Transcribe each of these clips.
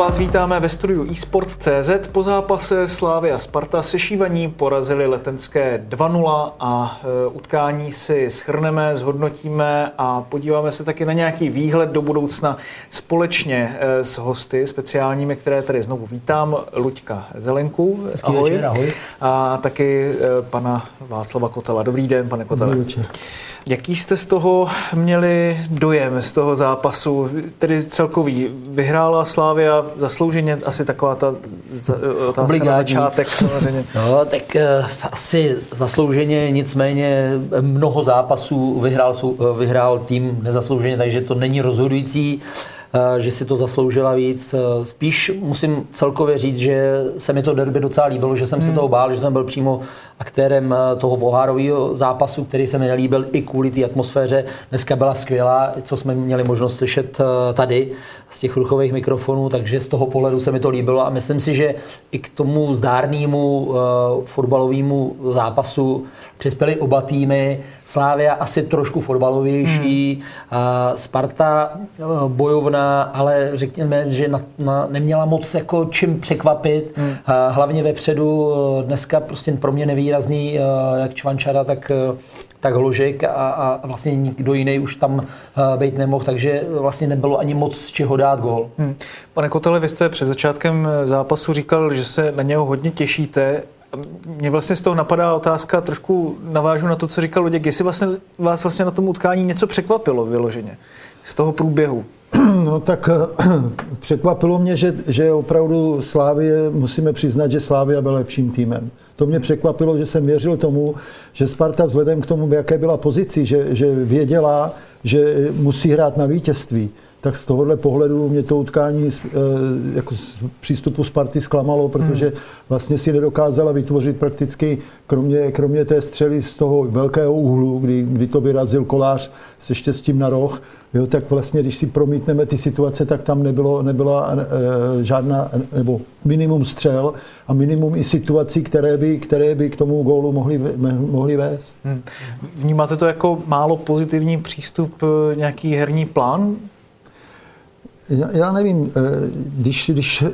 Vás vítáme ve studiu eSport.cz. Po zápase Slávy a Sparta sešívaní porazili letenské 2-0 a e, utkání si schrneme, zhodnotíme a podíváme se taky na nějaký výhled do budoucna společně e, s hosty speciálními, které tady znovu vítám. Luďka Zelenku, ahoj. večer, ahoj. A taky e, pana Václava Kotela. Dobrý den, pane Kotele. Dobrý večer. Jaký jste z toho měli dojem, z toho zápasu, tedy celkový? Vyhrála Slávia zaslouženě, asi taková ta za- otázka na Obligátní. začátek samozřejmě. No, tak eh, asi zaslouženě, nicméně mnoho zápasů vyhrál, eh, vyhrál tým nezaslouženě, takže to není rozhodující, eh, že si to zasloužila víc. Spíš musím celkově říct, že se mi to derby docela líbilo, že jsem se toho bál, že jsem byl přímo aktérem eh, toho pohárového zápasu, který se mi nelíbil i kvůli té atmosféře. Dneska byla skvělá, co jsme měli možnost slyšet eh, tady z těch ruchových mikrofonů, takže z toho pohledu se mi to líbilo a myslím si, že i k tomu zdárnému uh, fotbalovému zápasu přispěli oba týmy. Slávia asi trošku fotbalovější, hmm. Sparta eh, bojovná, ale řekněme, že na, na, neměla moc jako čím překvapit. Hmm. Hlavně vepředu eh, dneska prostě pro mě nevýrazný, eh, jak Čvančara, tak eh, tak Hložek a, a vlastně nikdo jiný už tam eh, být nemohl, takže vlastně nebylo ani moc z čeho dát gól. Hm. Pane Kotele, vy jste před začátkem zápasu říkal, že se na něho hodně těšíte. Mně vlastně z toho napadá otázka, trošku navážu na to, co říkal Luděk, jestli vlastně vás vlastně na tom utkání něco překvapilo vyloženě z toho průběhu. No tak překvapilo mě, že, že opravdu Slávě, musíme přiznat, že Slávia byl lepším týmem. To mě překvapilo, že jsem věřil tomu, že Sparta vzhledem k tomu, v jaké byla pozici, že, že věděla, že musí hrát na vítězství, tak z tohohle pohledu mě to utkání z, eh, jako z přístupu Sparty zklamalo, protože vlastně si nedokázala vytvořit prakticky, kromě, kromě té střely z toho velkého úhlu, kdy, kdy to vyrazil kolář se štěstím na roh, jo, tak vlastně, když si promítneme ty situace, tak tam nebylo, nebyla e, žádná, nebo minimum střel a minimum i situací, které by, které by k tomu gólu mohly, mohly vést. Hm. Vnímáte to jako málo pozitivní přístup, eh, nějaký herní plán? Já, nevím, eh, když, když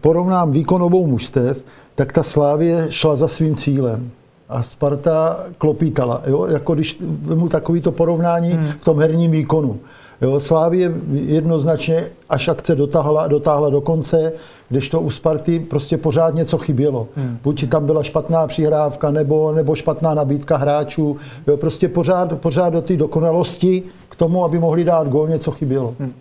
porovnám výkon obou mužstev, tak ta Slávě šla za svým cílem. A Sparta klopítala. Jo? Jako když mu takovýto porovnání hmm. v tom herním výkonu. Jo? Slávě jednoznačně až akce dotáhla, dotáhla do konce, kdežto u Sparty prostě pořád něco chybělo. Hmm. Buď tam byla špatná přihrávka, nebo, nebo špatná nabídka hráčů. Jo? Prostě pořád, pořád do té dokonalosti k tomu, aby mohli dát gól, něco chybělo. Hmm.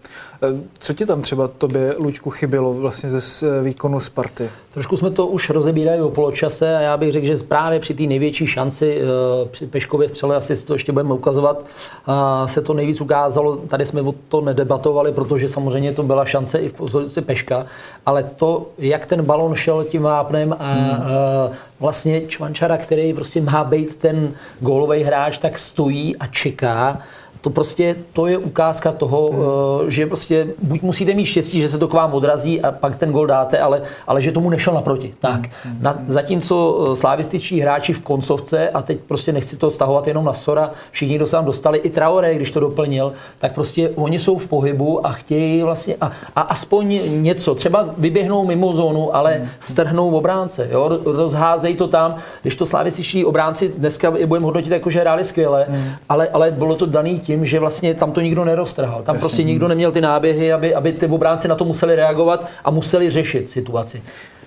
Eh, Co ti tam třeba tobě, Luďku, chybělo vlastně ze eh, výkonu Sparty? Trošku jsme to už rozebírali o poločase a já bych řekl, že právě při té největší šanci eh, při Peškově střele, asi si to ještě budeme ukazovat, a se to nejvíc ukázalo. Tady jsme o to nedebatovali, protože samozřejmě to byla šance i v pozici Peška, ale to, jak ten balon šel tím vápnem a hmm. vlastně Čvančara, který prostě má být ten gólový hráč, tak stojí a čeká, to prostě, to je ukázka toho, hmm. že prostě buď musíte mít štěstí, že se to k vám odrazí a pak ten gol dáte, ale, ale že tomu nešel naproti. Tak, na, zatímco eh, slavističtí hráči v koncovce, a teď prostě nechci to stahovat jenom na Sora, všichni, kdo se tam dostali, i Traoré, když to doplnil, tak prostě oni jsou v pohybu a chtějí vlastně, a, a aspoň něco, třeba vyběhnou mimo zónu, ale strhnou obránce, jo, rozházejí to tam, když to slavističtí obránci dneska je budeme hodnotit jako, že hráli skvěle, ale, ale bylo to daný tím, že vlastně tam to nikdo neroztrhal. Tam prostě nikdo neměl ty náběhy, aby, aby ty obránci na to museli reagovat a museli řešit situaci.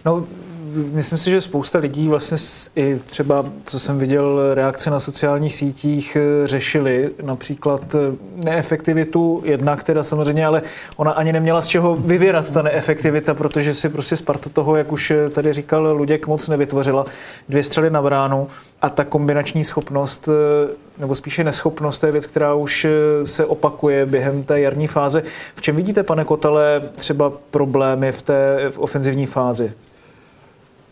No, myslím si, že spousta lidí vlastně i třeba, co jsem viděl, reakce na sociálních sítích eh, řešili například eh, neefektivitu jednak teda samozřejmě, ale ona ani neměla z čeho vyvěrat ta neefektivita, protože si prostě Sparta toho, jak už eh, tady říkal Luděk, moc nevytvořila. Dvě střely na bránu a ta kombinační schopnost, nebo spíše neschopnost, to je věc, která už se opakuje během té jarní fáze. V čem vidíte, pane Kotele, třeba problémy v té v ofenzivní fázi?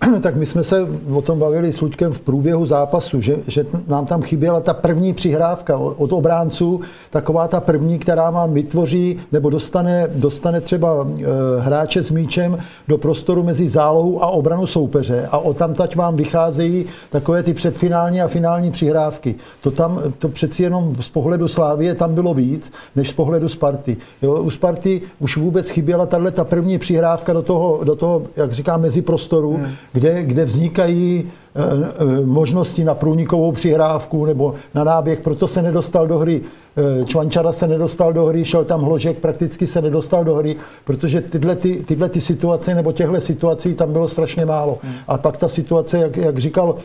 tak my jsme se o tom bavili s Luďkem v průběhu zápasu, že, že nám tam chyběla ta první přihrávka od obránců, taková ta první, která vám vytvoří nebo dostane, dostane třeba e, hráče s míčem do prostoru mezi zálohou a obranu soupeře a o tam tať vám vycházejí takové ty předfinální a finální přihrávky. To tam, to přeci jenom z pohledu Slávie tam bylo víc, než z pohledu Sparty. Jo, u Sparty už vůbec chyběla tahle ta první přihrávka do toho, do toho jak říkám, mezi prostoru, hmm. Kde, kde vznikají možnosti na průnikovou přihrávku nebo na náběh, proto se nedostal do hry. Eh, Čvančara se nedostal do hry, šel tam Hložek, prakticky se nedostal do hry, protože tyhle, ty, tyhle ty situace nebo těchto situací tam bylo strašně málo. A pak ta situace, jak, jak říkal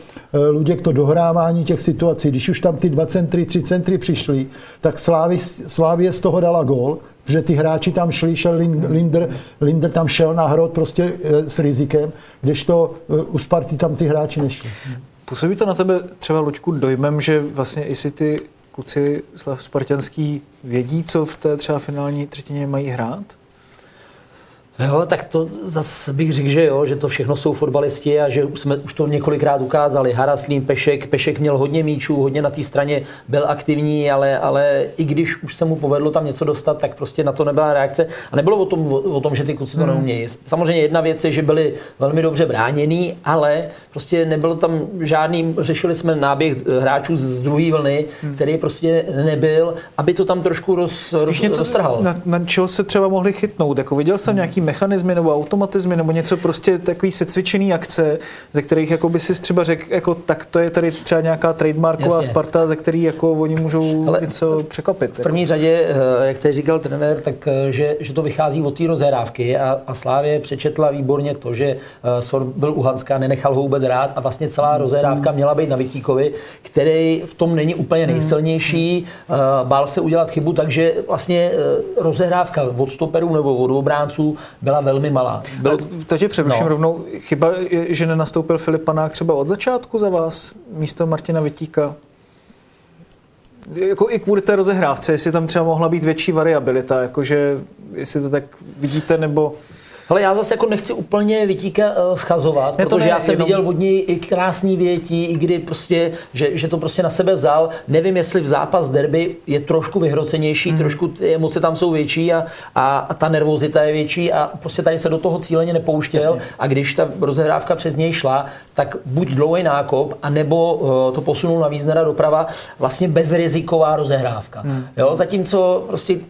Luděk, to dohrávání těch situací, když už tam ty dva centry, tři centry přišly, tak Slávy, Slávě z toho dala gól, že ty hráči tam šli, šel Linder, Linder tam šel na hrot prostě eh, s rizikem, kdežto eh, u Sparty tam ty hráči nešli. Působí to na tebe třeba, Luďku, dojmem, že vlastně i si ty kluci spartianský vědí, co v té třeba finální třetině mají hrát? Jo, tak to zase bych řekl, že jo, že to všechno jsou fotbalisti a že jsme už to několikrát ukázali. Haraslín, Pešek, Pešek měl hodně míčů, hodně na té straně byl aktivní, ale, ale i když už se mu povedlo tam něco dostat, tak prostě na to nebyla reakce. A nebylo o tom, o tom že ty kluci to hmm. neumějí. Samozřejmě jedna věc je, že byli velmi dobře bránění, ale prostě nebylo tam žádný, řešili jsme náběh hráčů z druhé vlny, hmm. který prostě nebyl, aby to tam trošku roz, roz, něco, roztrhal. Na, na, čeho se třeba mohli chytnout? Jako viděl jsem hmm. nějaký mechanismy nebo automatizmy nebo něco prostě takový secvičený akce, ze kterých jako by si třeba řekl, jako tak to je tady třeba nějaká trademarková Jasně. Sparta, ze který jako oni můžou Ale něco překvapit. V první jako. řadě, eh, jak tady říkal trenér, tak eh, že, že to vychází od té rozhrávky a, a Slávě přečetla výborně to, že eh, Sor byl u Hanska, nenechal ho vůbec rád a vlastně celá hmm. rozhrávka měla být na Vitíkovi, který v tom není úplně hmm. nejsilnější, bál se udělat chybu, takže vlastně rozehrávka od stoperů nebo od obránců byla velmi malá. Byl... To tě přeruším no. rovnou. Chyba, že nenastoupil Filip Panák třeba od začátku za vás místo Martina Vitíka? Jako i kvůli té rozehrávce, jestli tam třeba mohla být větší variabilita, jakože jestli to tak vidíte, nebo... Ale já zase jako nechci úplně Vitíka uh, schazovat, ne, protože ne, já jsem jenom... viděl od něj i krásný větí, i kdy prostě, že, že, to prostě na sebe vzal. Nevím, jestli v zápas derby je trošku vyhrocenější, mm. trošku ty emoce tam jsou větší a, a, a, ta nervozita je větší a prostě tady se do toho cíleně nepouštěl. Jasně. A když ta rozehrávka přes něj šla, tak buď dlouhý nákop, anebo uh, to posunul na Víznera doprava, vlastně bezriziková rozehrávka. Mm. Jo, zatímco prostě uh,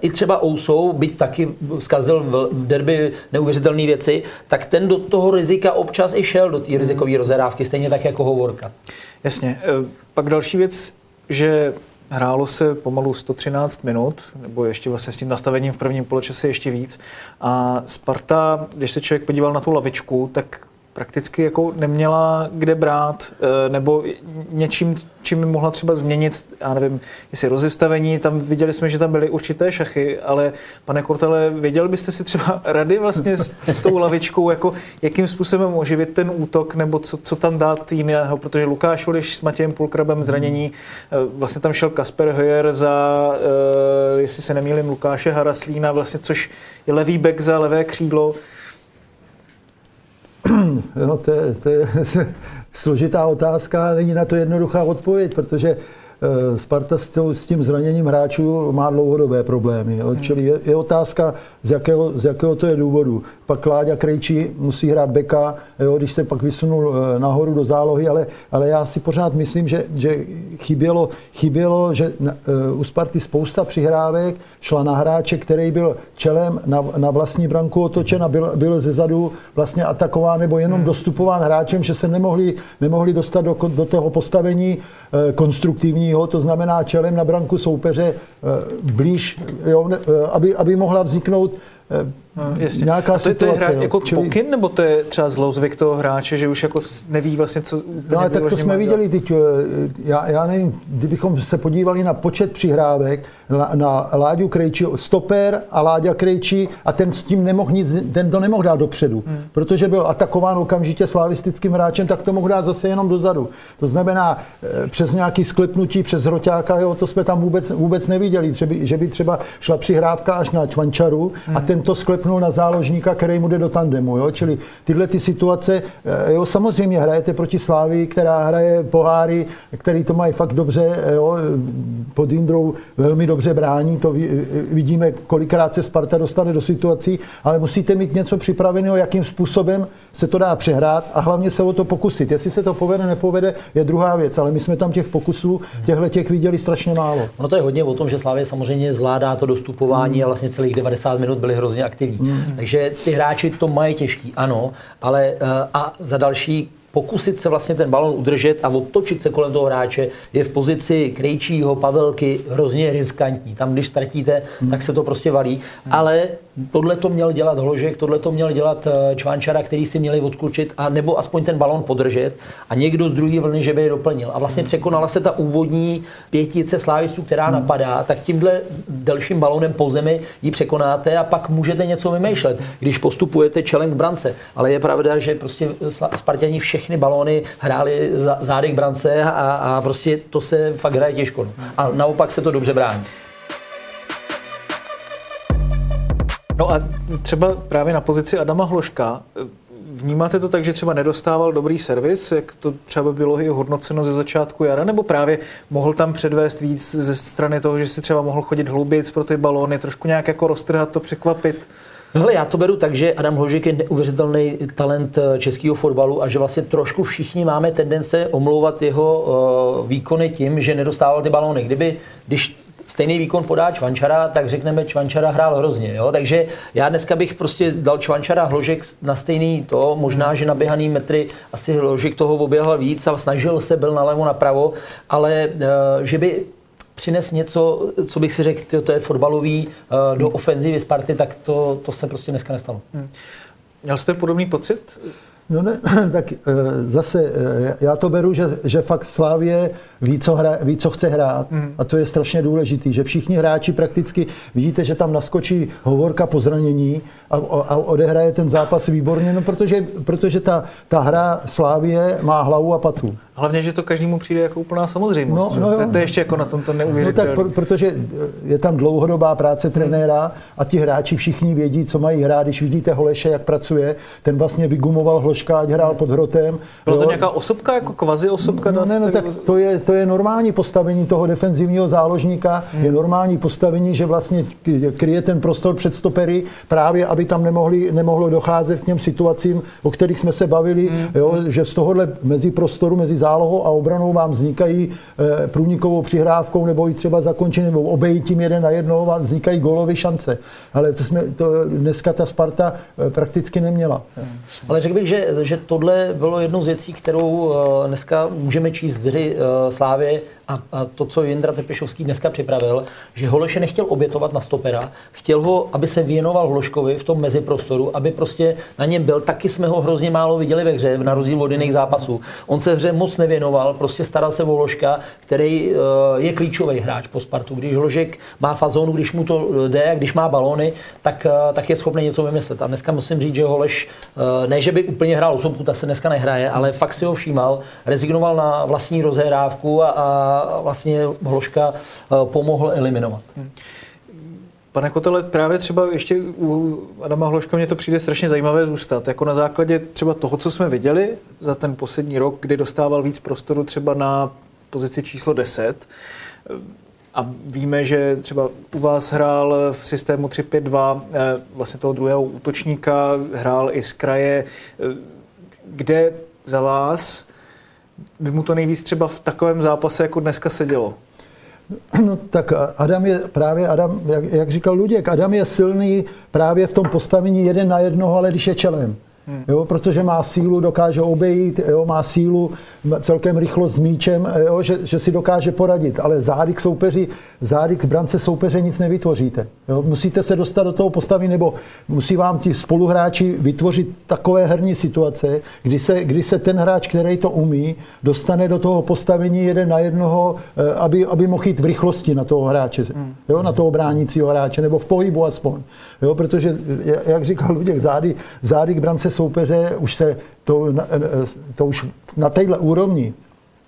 i třeba Ousou, byť taky zkazil v derby neuvěřitelné věci, tak ten do toho rizika občas i šel do té hmm. rizikové rozhrávky, stejně tak jako Hovorka. Jasně. E, pak další věc, že hrálo se pomalu 113 minut, nebo ještě vlastně s tím nastavením v prvním poločase ještě víc. A Sparta, když se člověk podíval na tu lavičku, tak prakticky jako neměla kde brát, eh, nebo něčím, čím mohla třeba změnit, já nevím, jestli rozestavení, tam viděli jsme, že tam byly určité šachy, ale pane Kortele, věděl byste si třeba rady vlastně s tou lavičkou, jako jakým způsobem oživit ten útok, nebo co, co tam dát jiného, protože Lukáš Uliš s Matějem Pulkrabem zranění, eh, vlastně tam šel Kasper Hoyer za, uh, jestli se nemýlím, Lukáše Haraslína, vlastně, což je levý back za levé křídlo, No, to, je, to je složitá otázka, není na to jednoduchá odpověď, protože Sparta s tím zraněním hráčů má dlouhodobé problémy. Jo. Hmm. Čili je, je otázka, z jakého, z jakého to je důvodu. Pak Láďa Krejčí musí hrát beka, jo, když se pak vysunul eh, nahoru do zálohy, ale, ale já si pořád myslím, že, že chybělo, chybělo, že eh, u Sparty spousta přihrávek šla na hráče, který byl čelem na, na vlastní branku otočen a byl, byl ze zadu vlastně atakován nebo jenom hmm. dostupován hráčem, že se nemohli, nemohli dostat do, do toho postavení konstruktivní ofenzivního, to znamená čelem na branku soupeře eh, blíž, jo, eh, aby, aby mohla vzniknout eh, jasně. nějaká a to, situace. To je hra, jako čili... pokyn, nebo to je třeba zlozvyk toho hráče, že už jako neví vlastně, co úplně No ale tak to jsme viděli teď, já, já nevím, kdybychom se podívali na počet přihrávek, na, na Láďu Krejči, stoper a Láďa Krejči a ten s tím nemohl nic, ten to nemohl dát dopředu, hmm. protože byl atakován okamžitě slavistickým hráčem, tak to mohl dát zase jenom dozadu. To znamená, eh, přes nějaký sklepnutí, přes hroťáka, jo, to jsme tam vůbec, vůbec neviděli, že by, že by třeba šla přihrávka až na Čvančaru hmm. a ten tento sklepnul na záložníka, který mu jde do tandemu. Jo? Čili tyhle ty situace, eh, jo, samozřejmě hrajete proti Slávii, která hraje poháry, který to mají fakt dobře, jo? pod Jindrou velmi dobře brání, to vidíme, kolikrát se Sparta dostane do situací, ale musíte mít něco připraveného, jakým způsobem se to dá přehrát a hlavně se o to pokusit. Jestli se to povede, nepovede, je druhá věc, ale my jsme tam těch pokusů, těchto těch viděli strašně málo. Ono to je hodně o tom, že Slávě samozřejmě zvládá to dostupování a vlastně celých 90 minut byli hrozně aktivní. Mm. Takže ty hráči to mají těžký, ano, ale eh, a za další pokusit se vlastně ten balon udržet a otočit se kolem toho hráče je v pozici Krejčího, Pavelky hrozně riskantní. Tam, když ztratíte, hmm. tak se to prostě valí. Hmm. Ale tohle to měl dělat Hložek, tohle to měl dělat eh, Čvančara, který si měli odskočit a nebo aspoň ten balon podržet a někdo z druhé vlny, že by je doplnil. A vlastně překonala se ta úvodní pětice slávistů, která hmm. napadá, tak tímhle delším balonem po zemi ji překonáte a pak můžete něco vymýšlet, když postupujete čelem k brance. Ale je pravda, že prostě Spartani všechny všechny balóny hráli zády k brance a, a prostě to se fakt hraje těžko. A naopak se to dobře brání. No a třeba právě na pozici Adama Hloška, Vnímáte to tak, že třeba nedostával dobrý servis, jak to třeba bylo i hodnoceno ze začátku jara, nebo právě mohl tam předvést víc ze strany toho, že si třeba mohl chodit hloubějíc pro ty balóny, trošku nějak jako roztrhat to, překvapit? Hele, já to beru tak, že Adam Hložek je neuvěřitelný talent eh, českého fotbalu a že vlastně trošku všichni máme tendence omlouvat jeho uh, výkony tím, že nedostával ty balóny. Kdyby, když stejný výkon podá Čvančara, tak řekneme, Čvančara hrál hrozně. Jo? Takže já dneska bych prostě dal Čvančara Hložek na stejný to, možná, že na běhaný metry asi Hložek toho oběhal víc a snažil se, byl nalevo napravo, ale uh, že by přines něco, co bych si řekl, to je fotbalový uh, do ofenzivy Sparty, tak to, to se prostě dneska nestalo. Hmm. Měl jste podobný pocit? No ne, tak eh, zase eh, já to beru, že, že fakt Slávě ví co, hra, ví, co chce hrát mm. a to je strašně důležitý, že všichni hráči prakticky, vidíte, že tam naskočí hovorka po zranění a, a odehraje ten zápas výborně, no protože, protože ta, ta hra Slávě má hlavu a patu. Hlavně, že to každému přijde jako úplná samozřejmost. No, no, to, to je ještě jako na tomto neuvěřitelné. No tak, protože je tam dlouhodobá práce trenéra a ti hráči všichni vědí, co mají hrát. Když vidíte Holeše, jak pracuje, ten vlastně vygumoval Hloška, ať hrál pod hrotem. Byla to jo. nějaká osobka, jako kvazi osobka? No, ne, no, tak to je, to je normální postavení toho defenzivního záložníka, hmm. je normální postavení, že vlastně kryje ten prostor před stopery, právě aby tam nemohli, nemohlo docházet k těm situacím, o kterých jsme se bavili, hmm. jo, že z tohohle mezi prostoru, mezi zálohou a obranou vám vznikají e, průnikovou přihrávkou nebo i třeba zakončením nebo obejitím jeden na jednoho vám vznikají gólové šance. Ale to jsme, to dneska ta Sparta e, prakticky neměla. Ale řekl bych, že, že tohle bylo jednou z věcí, kterou dneska můžeme číst z hry Slávě a, a to, co Jindra Trpešovský dneska připravil, že Holeše nechtěl obětovat na stopera, chtěl ho, aby se věnoval Hloškovi v tom meziprostoru, aby prostě na něm byl. Taky jsme ho hrozně málo viděli ve hře, na rozdíl od jiných zápasů. On se hře moc nevěnoval, prostě staral se o Hloška, který uh, je klíčový hráč po Spartu. Když Hložek má fazonu, když mu to jde, když má balóny, tak, uh, tak je schopný něco vymyslet. A dneska musím říct, že Holeš, ne, že by úplně hrál osobku, ta se dneska nehraje, ale fakt si ho všímal, rezignoval na vlastní rozhrávku a, a vlastně Hloška eh, pomohl eliminovat. Hmm. Pane Kotele, právě třeba ještě u Adama Hloška mě to přijde strašně zajímavé zůstat. Jako na základě třeba toho, co jsme viděli za ten poslední rok, kdy dostával víc prostoru třeba na pozici číslo 10. A víme, že třeba u vás hrál v systému 3-5-2 eh, vlastně toho druhého útočníka, hrál i z kraje, eh, kde za vás by mu to nejvíc třeba v takovém zápase jako dneska sedělo? No tak Adam je právě, Adam, jak, jak říkal Luděk, Adam je silný právě v tom postavení jeden na jednoho, ale když je čelem. Hmm. Jo, protože má sílu, dokáže obejít, jo, má sílu, celkem rychlost s míčem, jo, že, že, si dokáže poradit, ale zády k soupeři, zády k brance soupeře nic nevytvoříte. Jo. Musíte se dostat do toho postavení, nebo musí vám ti spoluhráči vytvořit takové herní situace, kdy se, kdy se ten hráč, který to umí, dostane do toho postavení jeden na jednoho, eh, aby, aby mohl jít v rychlosti na toho hráče, hmm. jo, na toho bránícího hráče, nebo v pohybu aspoň. Jo, protože, jak říkal Luděk, zády, zády k brance soupeře už se to, to už na téhle úrovni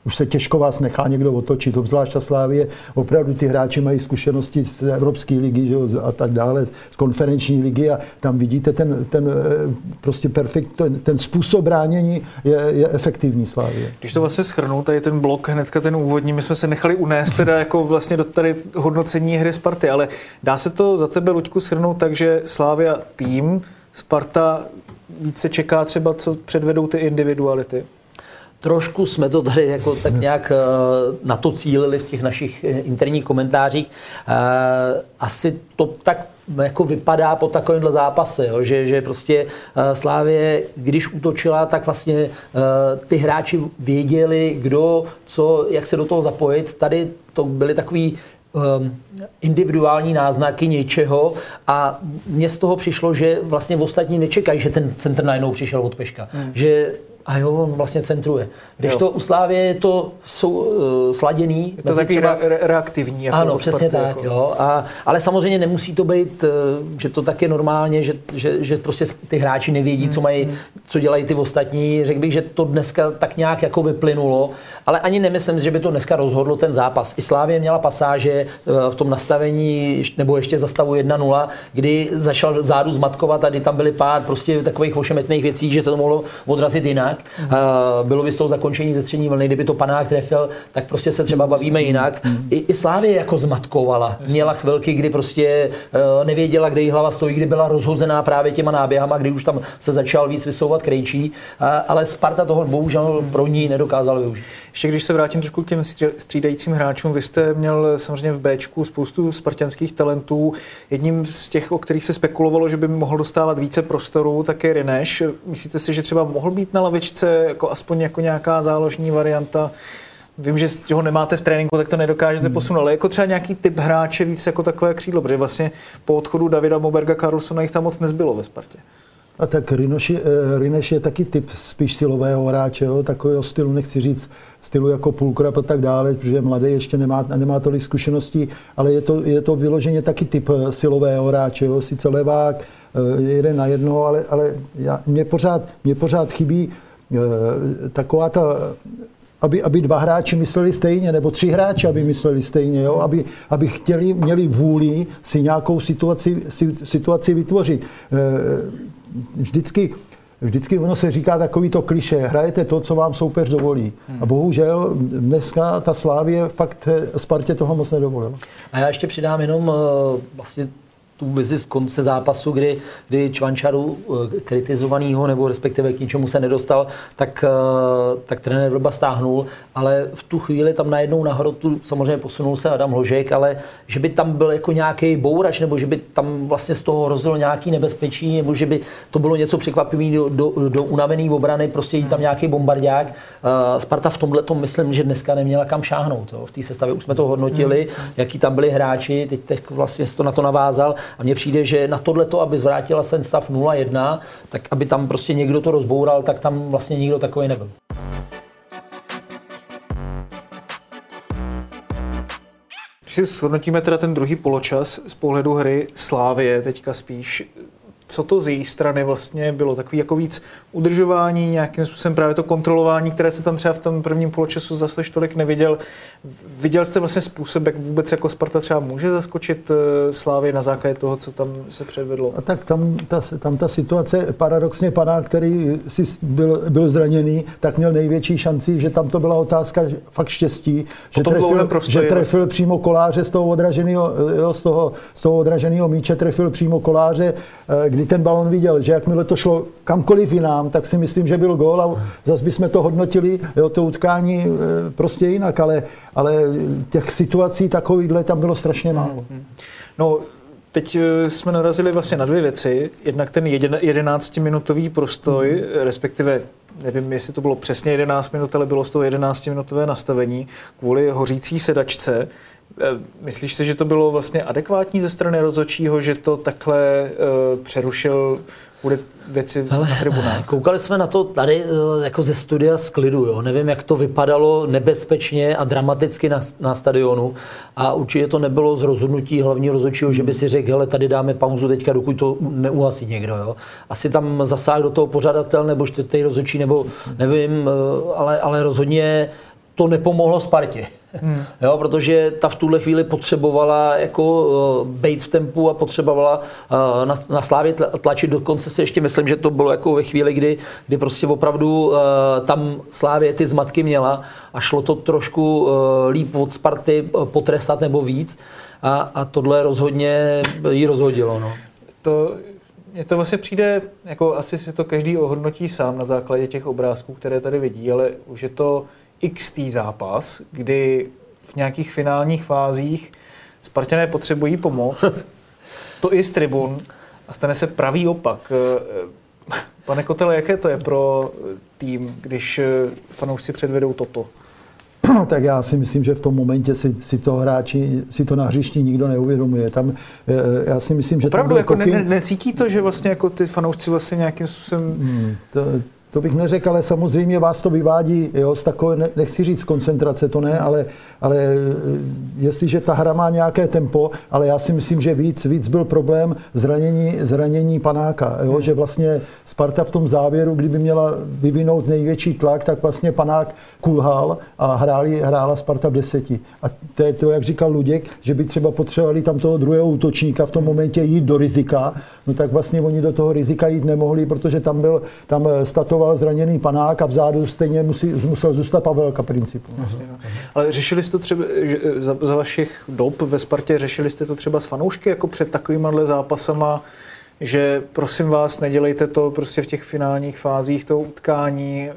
už se těžko vás nechá někdo otočit, obzvlášť ta Slávě, opravdu ty hráči mají zkušenosti z Evropské ligy že, a tak dále, z konferenční ligy a tam vidíte ten, ten eh, prostě perfekt, ten, ten způsob bránění je, je efektivní Slávě. Když to vlastně schrnu, tady ten blok, hnedka ten úvodní, my jsme se nechali unést teda jako vlastně do tady hodnocení hry Sparty, ale dá se to za tebe, Luďku, schrnout tak, že Slávia tým, Sparta více čeká třeba, co předvedou ty individuality? Trošku jsme to tady jako tak nějak eh, na to cílili v těch našich eh, interních komentářích. Eh, asi to tak jako vypadá po takovémhle zápase, jo? Že, že prostě Slávě, když útočila, tak vlastně ty hráči věděli, kdo, co, jak se do toho zapojit. Tady to byly takový individuální náznaky něčeho a mně z toho přišlo, že vlastně ostatní nečekají, že ten centr najednou přišel od Peška. Hmm. Že a jo, on vlastně centruje. Když jo. to u Slávě je to sou, uh, sladěný. Je to takový třeba... re- reaktivní. Jako ano, přesně tak. Jako. Jo. A, ale samozřejmě nemusí to být, uh, že to tak je normálně, že, že, že prostě ty hráči nevědí, hmm. co mají, hmm. co dělají ty ostatní. Řekl bych, že to dneska tak nějak jako vyplynulo, ale ani nemyslím, že by to dneska rozhodlo ten zápas. I Slávě měla pasáže uh, v tom nastavení, nebo ještě za stavu 1-0, kdy začal zádu zmatkovat a kdy tam byly pár prostě takových ošemetných věcí, že se to mohlo odrazit jinak jinak. Bylo by z toho zakončení ze střední vlny, kdyby to panák trefil, tak prostě se třeba bavíme jinak. Mm-hmm. I, i Slávě jako zmatkovala. Měla chvilky, kdy prostě uh, nevěděla, kde jí hlava stojí, kdy byla rozhozená právě těma náběhama, kdy už tam se začal víc vysouvat krejčí, ale Sparta toho bohužel pro ní nedokázala využít. Ještě když se vrátím trošku k těm střídajícím hráčům, vy jste měl samozřejmě v Bčku spoustu spartianských talentů. Jedním z těch, o kterých se spekulovalo, že by mohl dostávat více prostoru, tak je Rineš. Myslíte si, že třeba mohl být na lavičce, jako aspoň jako nějaká záložní varianta. Vím, že ho nemáte v tréninku, tak to nedokážete hmm. posunout, ale jako třeba nějaký typ hráče víc jako takové křídlo, protože vlastně po odchodu Davida Moberga Carlsona jich tam moc nezbylo ve Spartě. A tak Rineš je, eh, Rineš je taky typ spíš silového hráče, jo? takového stylu, nechci říct stylu jako půlkrab a tak dále, protože mladý ještě nemá, nemá tolik zkušeností, ale je to, je to vyloženě taky typ eh, silového hráče, jo? sice levák, eh, jeden na jedno, ale, ale já, mě, pořád, mě pořád chybí taková ta aby, aby dva hráči mysleli stejně, nebo tři hráči, aby mysleli stejně, jo? Aby, aby chtěli, měli vůli si nějakou situaci, situaci vytvořit. Eh, vždycky, vždycky ono se říká takový to kliše, hrajete to, co vám soupeř dovolí. A bohužel dneska ta Slávě fakt Spartě toho moc nedovolila. A já ještě přidám jenom eh, vlastně tu vizi z konce zápasu, kdy, kdy Čvančaru eh, kritizovanýho, nebo respektive k ničemu se nedostal, tak, eh, tak trenér Vrba stáhnul, ale v tu chvíli tam najednou na hrotu samozřejmě posunul se Adam Hložek, ale že by tam byl jako nějaký bourač, nebo že by tam vlastně z toho hrozilo nějaký nebezpečí, nebo že by to bylo něco překvapivého do, do, do unavený obrany, prostě jít tam nějaký bombardák. Uh, Sparta v tomhle tom myslím, že dneska neměla kam šáhnout. Jo. V té sestavě už jsme to hodnotili, hmm. jaký tam byli hráči, teď, teď vlastně to na to navázal a mně přijde, že na tohleto, aby zvrátila ten stav 0-1, tak aby tam prostě někdo to rozboural, tak tam vlastně nikdo takový nebyl. Když si shodnotíme teda ten druhý poločas z pohledu hry Slávie teďka spíš, co to z její strany vlastně bylo? Takový jako víc udržování, nějakým způsobem právě to kontrolování, které se tam třeba v tom prvním poločasu zase tolik neviděl. Viděl jste vlastně způsob, jak vůbec jako Sparta třeba může zaskočit eh, Slávy na základě toho, co tam se předvedlo? A tak tam ta, tam ta situace, paradoxně pana, který si byl, byl zraněný, tak měl největší šanci, že tam to byla otázka fakt štěstí, že trefil, že trefil přímo koláře z toho odraženého, z toho, z toho odraženého míče, trefil přímo koláře, eh, kdy ten balon viděl, že jakmile to šlo kamkoliv jinam, tak si myslím, že byl gól a zase bychom to hodnotili, jo, to utkání e, prostě jinak, ale, ale těch situací takovýchhle tam bylo strašně málo. No, Teď e, jsme narazili vlastně na dvě věci. Jednak ten 11-minutový prostoj, hmm. respektive nevím, jestli to bylo přesně 11 minut, ale bylo z toho 11-minutové nastavení kvůli hořící sedačce. Eh, myslíš si, že to bylo vlastně adekvátní ze strany rozhodčího, že to takhle uh, přerušil bude věci Hele, na tribunách. Koukali jsme na to tady eh, jako ze studia z klidu. Jo. Nevím, jak to vypadalo nebezpečně a dramaticky na, na stadionu. A určitě to nebylo z rozhodnutí hlavního rozhodčího, že by si řekl, hele, tady dáme pauzu teďka, dokud to neuhasí někdo. Jo. Asi tam zasáhl do toho pořadatel nebo čtvrtý rozhodčí, nebo nevím, ale, ale rozhodně to nepomohlo Spartě. Hmm. Jo, protože ta v tuhle chvíli potřebovala jako uh, být v tempu a potřebovala uh, na, na Slávě tlačit. Dokonce si ještě myslím, že to bylo jako ve chvíli, kdy, kdy prostě opravdu uh, tam Slávě ty zmatky měla a šlo to trošku uh, líp od Sparty potrestat nebo víc. A, a tohle rozhodně jí rozhodilo. No. To mně to vlastně přijde, jako asi si to každý ohodnotí sám na základě těch obrázků, které tady vidí, ale už je to XT zápas, kdy v nějakých finálních fázích Spartané potřebují pomoc, to i z tribun, a stane se pravý opak. Pane Kotele, jaké to je pro tým, když fanoušci předvedou toto? tak já si myslím, že v tom momentě si, si to hráči, si to na hřišti nikdo neuvědomuje. Tam, eh, já si myslím, že Opravdu, tam jako pokyn... ne, necítí to, že vlastně jako ty fanoušci vlastně nějakým způsobem... Hmm, to, to bych neřekl, ale samozřejmě vás to vyvádí jo, z takové, nechci říct koncentrace, to ne, ale, ale eh, jestliže ta hra má nějaké tempo, ale já si myslím, že víc, víc byl problém zranění, zranění panáka, jo, že vlastně Sparta v tom závěru, kdyby měla vyvinout největší tlak, tak vlastně panák kulhal a hráli, hrála Sparta v deseti. A to je to, jak říkal Luděk, že by třeba potřebovali tam toho druhého útočníka v tom momentě jít do rizika, no tak vlastně oni do toho rizika jít nemohli, protože tam byl, tam statoval operoval zraněný panák a vzadu stejně musí, musel zůstat Pavelka principu. Jasně, no. Ale řešili jste to třeba za, za vašich dob ve Spartě, řešili jste to třeba s fanoušky jako před takovýmhle zápasama, že prosím vás, nedělejte to prostě v těch finálních fázích toho utkání.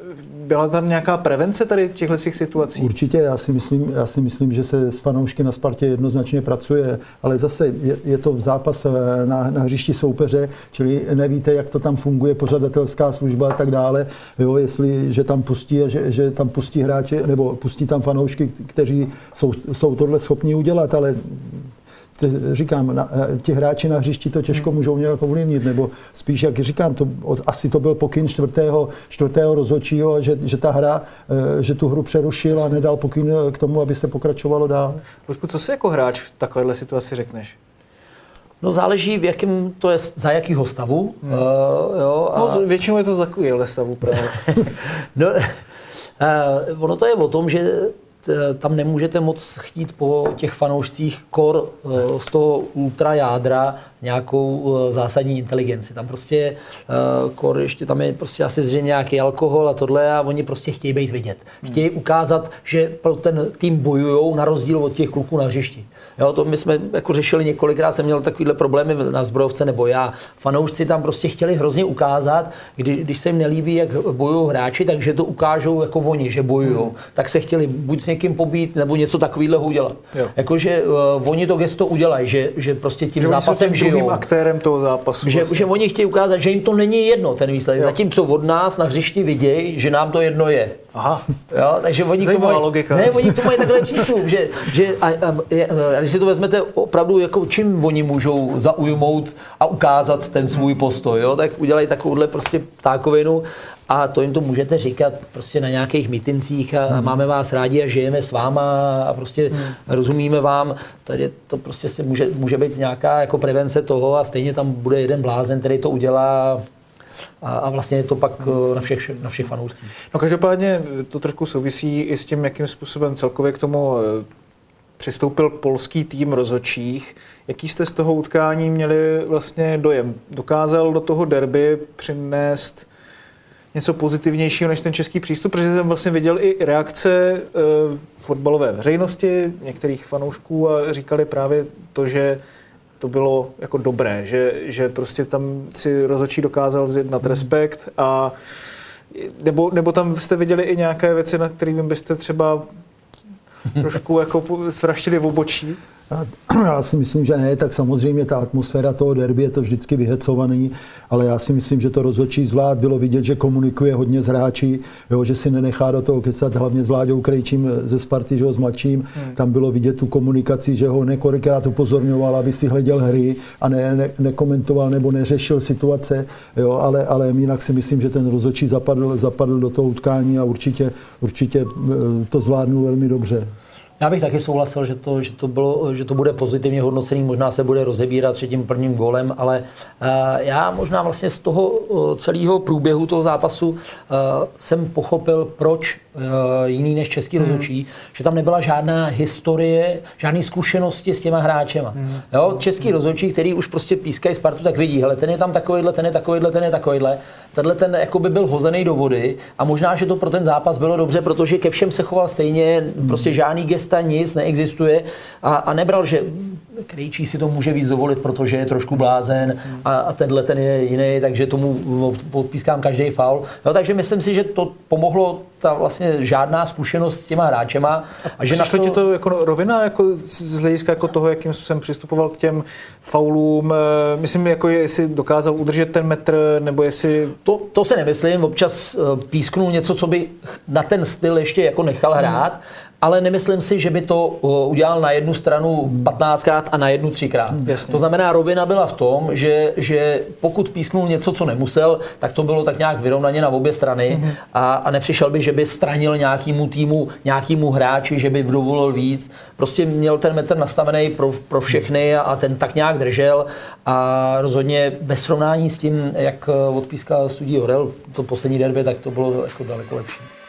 Byla tam nějaká prevence tady těchto situací? Určitě, já si, myslím, já si myslím, že se s fanoušky na Spartě jednoznačně pracuje, ale zase je, je to v zápas na, na hřišti soupeře, čili nevíte, jak to tam funguje, pořadatelská služba a tak dále. Jo, jestli, že tam pustí, že, že tam pustí hráče, nebo pustí tam fanoušky, kteří jsou, jsou tohle schopni udělat, ale říkám, na, eh, ti hráči na hřišti to těžko hmm. můžou nějak ovlivnit, nebo spíš, jak říkám, to, od, asi to byl pokyn čtvrtého, čtvrtého rozhodčího, že, že ta hra, eh, že tu hru přerušil a nedal pokyn k tomu, aby se pokračovalo dál. Lužku, co si jako hráč v takovéhle situaci řekneš? No záleží, v jakém to je, za jakýho stavu. Hmm. Uh, jo, a... No většinou je to za takovýhle stavu právě. no, uh, ono to je o tom, že Eh, tam nemůžete moc chtít po těch fanoušcích kor eh, z toho ultra jádra nějakou eh, zásadní inteligenci. Tam prostě kor ještě tam je prostě asi zřejmě nějaký alkohol a tohle a oni prostě chtějí být vidět. Chtějí ukázat, že pro ten tým bojují na rozdíl od těch kluků na hřišti. Jo, to my jsme jako řešili několikrát, jsem měl takovýhle problémy na zbrojovce nebo já. Fanoušci tam prostě chtěli hrozně ukázat, kdy, když se jim nelíbí, jak bojují hráči, takže to ukážou jako oni, že bojují. Hmm. Tak se chtěli buď s někým pobít nebo něco takového udělat. Jakože uh, oni to gesto udělají, že, že prostě tím že zápasem žijou. Aktérem toho zápasu. Že, vlastně. že oni chtějí ukázat, že jim to není jedno, ten výsledek. Jo. Zatímco od nás na hřišti vidějí, že nám to jedno je. Aha. Jo, takže oni k tomu mají, logika. Ne, oni k tomu mají takhle přístup, že, že a, a, a, když si to vezmete opravdu, jako čím oni můžou zaujmout a ukázat ten svůj postoj, jo, tak udělají takovouhle prostě ptákovinu a to jim to můžete říkat prostě na nějakých mitincích a, hmm. máme vás rádi a žijeme s váma a prostě hmm. rozumíme vám. Tady to prostě si může, může být nějaká jako prevence toho a stejně tam bude jeden blázen, který to udělá a, a vlastně je to pak hmm. na všech, na všech fanoušcích. No každopádně to trošku souvisí i s tím, jakým způsobem celkově k tomu eh, přistoupil polský tým rozhodčích. Jaký jste z toho utkání měli vlastně dojem? Dokázal do toho derby přinést něco pozitivnějšího než ten český přístup, protože jsem vlastně viděl i reakce e, fotbalové veřejnosti, některých fanoušků a říkali právě to, že to bylo jako dobré, že, že prostě tam si rozhodčí dokázal zjednat hmm. respekt a nebo, nebo tam jste viděli i nějaké věci, na kterými byste třeba trošku jako svraštili v obočí? Já si myslím, že ne, tak samozřejmě ta atmosféra toho derby je to vždycky vyhecovaný, ale já si myslím, že to rozhodčí zvlád bylo vidět, že komunikuje hodně s hráči, jo, že si nenechá do toho kecat, hlavně s Láďou Krejčím ze Sparty, že ho s mladším, hmm. tam bylo vidět tu komunikaci, že ho nekolikrát upozorňoval, aby si hleděl hry a ne, ne, nekomentoval nebo neřešil situace, jo, ale, ale jinak si myslím, že ten rozhodčí zapadl, zapadl do toho utkání a určitě, určitě eh, to zvládnul velmi dobře. Já bych taky souhlasil, že to, že to, bylo, že to bude pozitivně hodnocený, možná se bude rozebírat třetím prvním gólem, ale uh, já možná vlastně z toho uh, celého průběhu toho zápasu uh, jsem pochopil, proč jiný než český hmm. rozhodčí, že tam nebyla žádná historie, žádné zkušenosti s těma hráčema. Hmm. Jo, český hmm. rozhodčí, který už prostě pískají Spartu, tak vidí, hele, ten je tam takovýhle, ten je takovýhle, ten je takovýhle. Tenhle ten jako by byl hozený do vody a možná, že to pro ten zápas bylo dobře, protože ke všem se choval stejně, hmm. prostě žádný gesta, nic neexistuje a, a nebral, že Krejčí si to může víc dovolit, protože je trošku blázen a, a tenhle ten je jiný, takže tomu podpískám každý faul. No, takže myslím si, že to pomohlo ta vlastně žádná zkušenost s těma hráčema. A že Přišlo to... ti to jako rovina jako z hlediska jako toho, jakým jsem přistupoval k těm faulům? Eh, myslím, jako jestli dokázal udržet ten metr, nebo jestli... To, to se nemyslím, občas eh, písknul něco, co by na ten styl ještě jako nechal hrát, hmm ale nemyslím si, že by to udělal na jednu stranu 15krát a na jednu třikrát. Jasně. To znamená, rovina byla v tom, že, že pokud písknul něco, co nemusel, tak to bylo tak nějak vyrovnaně na obě strany mm-hmm. a, a nepřišel by, že by stranil nějakému týmu, nějakému hráči, že by dovolil víc. Prostě měl ten metr nastavený pro, pro všechny a ten tak nějak držel a rozhodně bez srovnání s tím, jak odpískal sudí Orel to poslední derby, tak to bylo jako daleko lepší.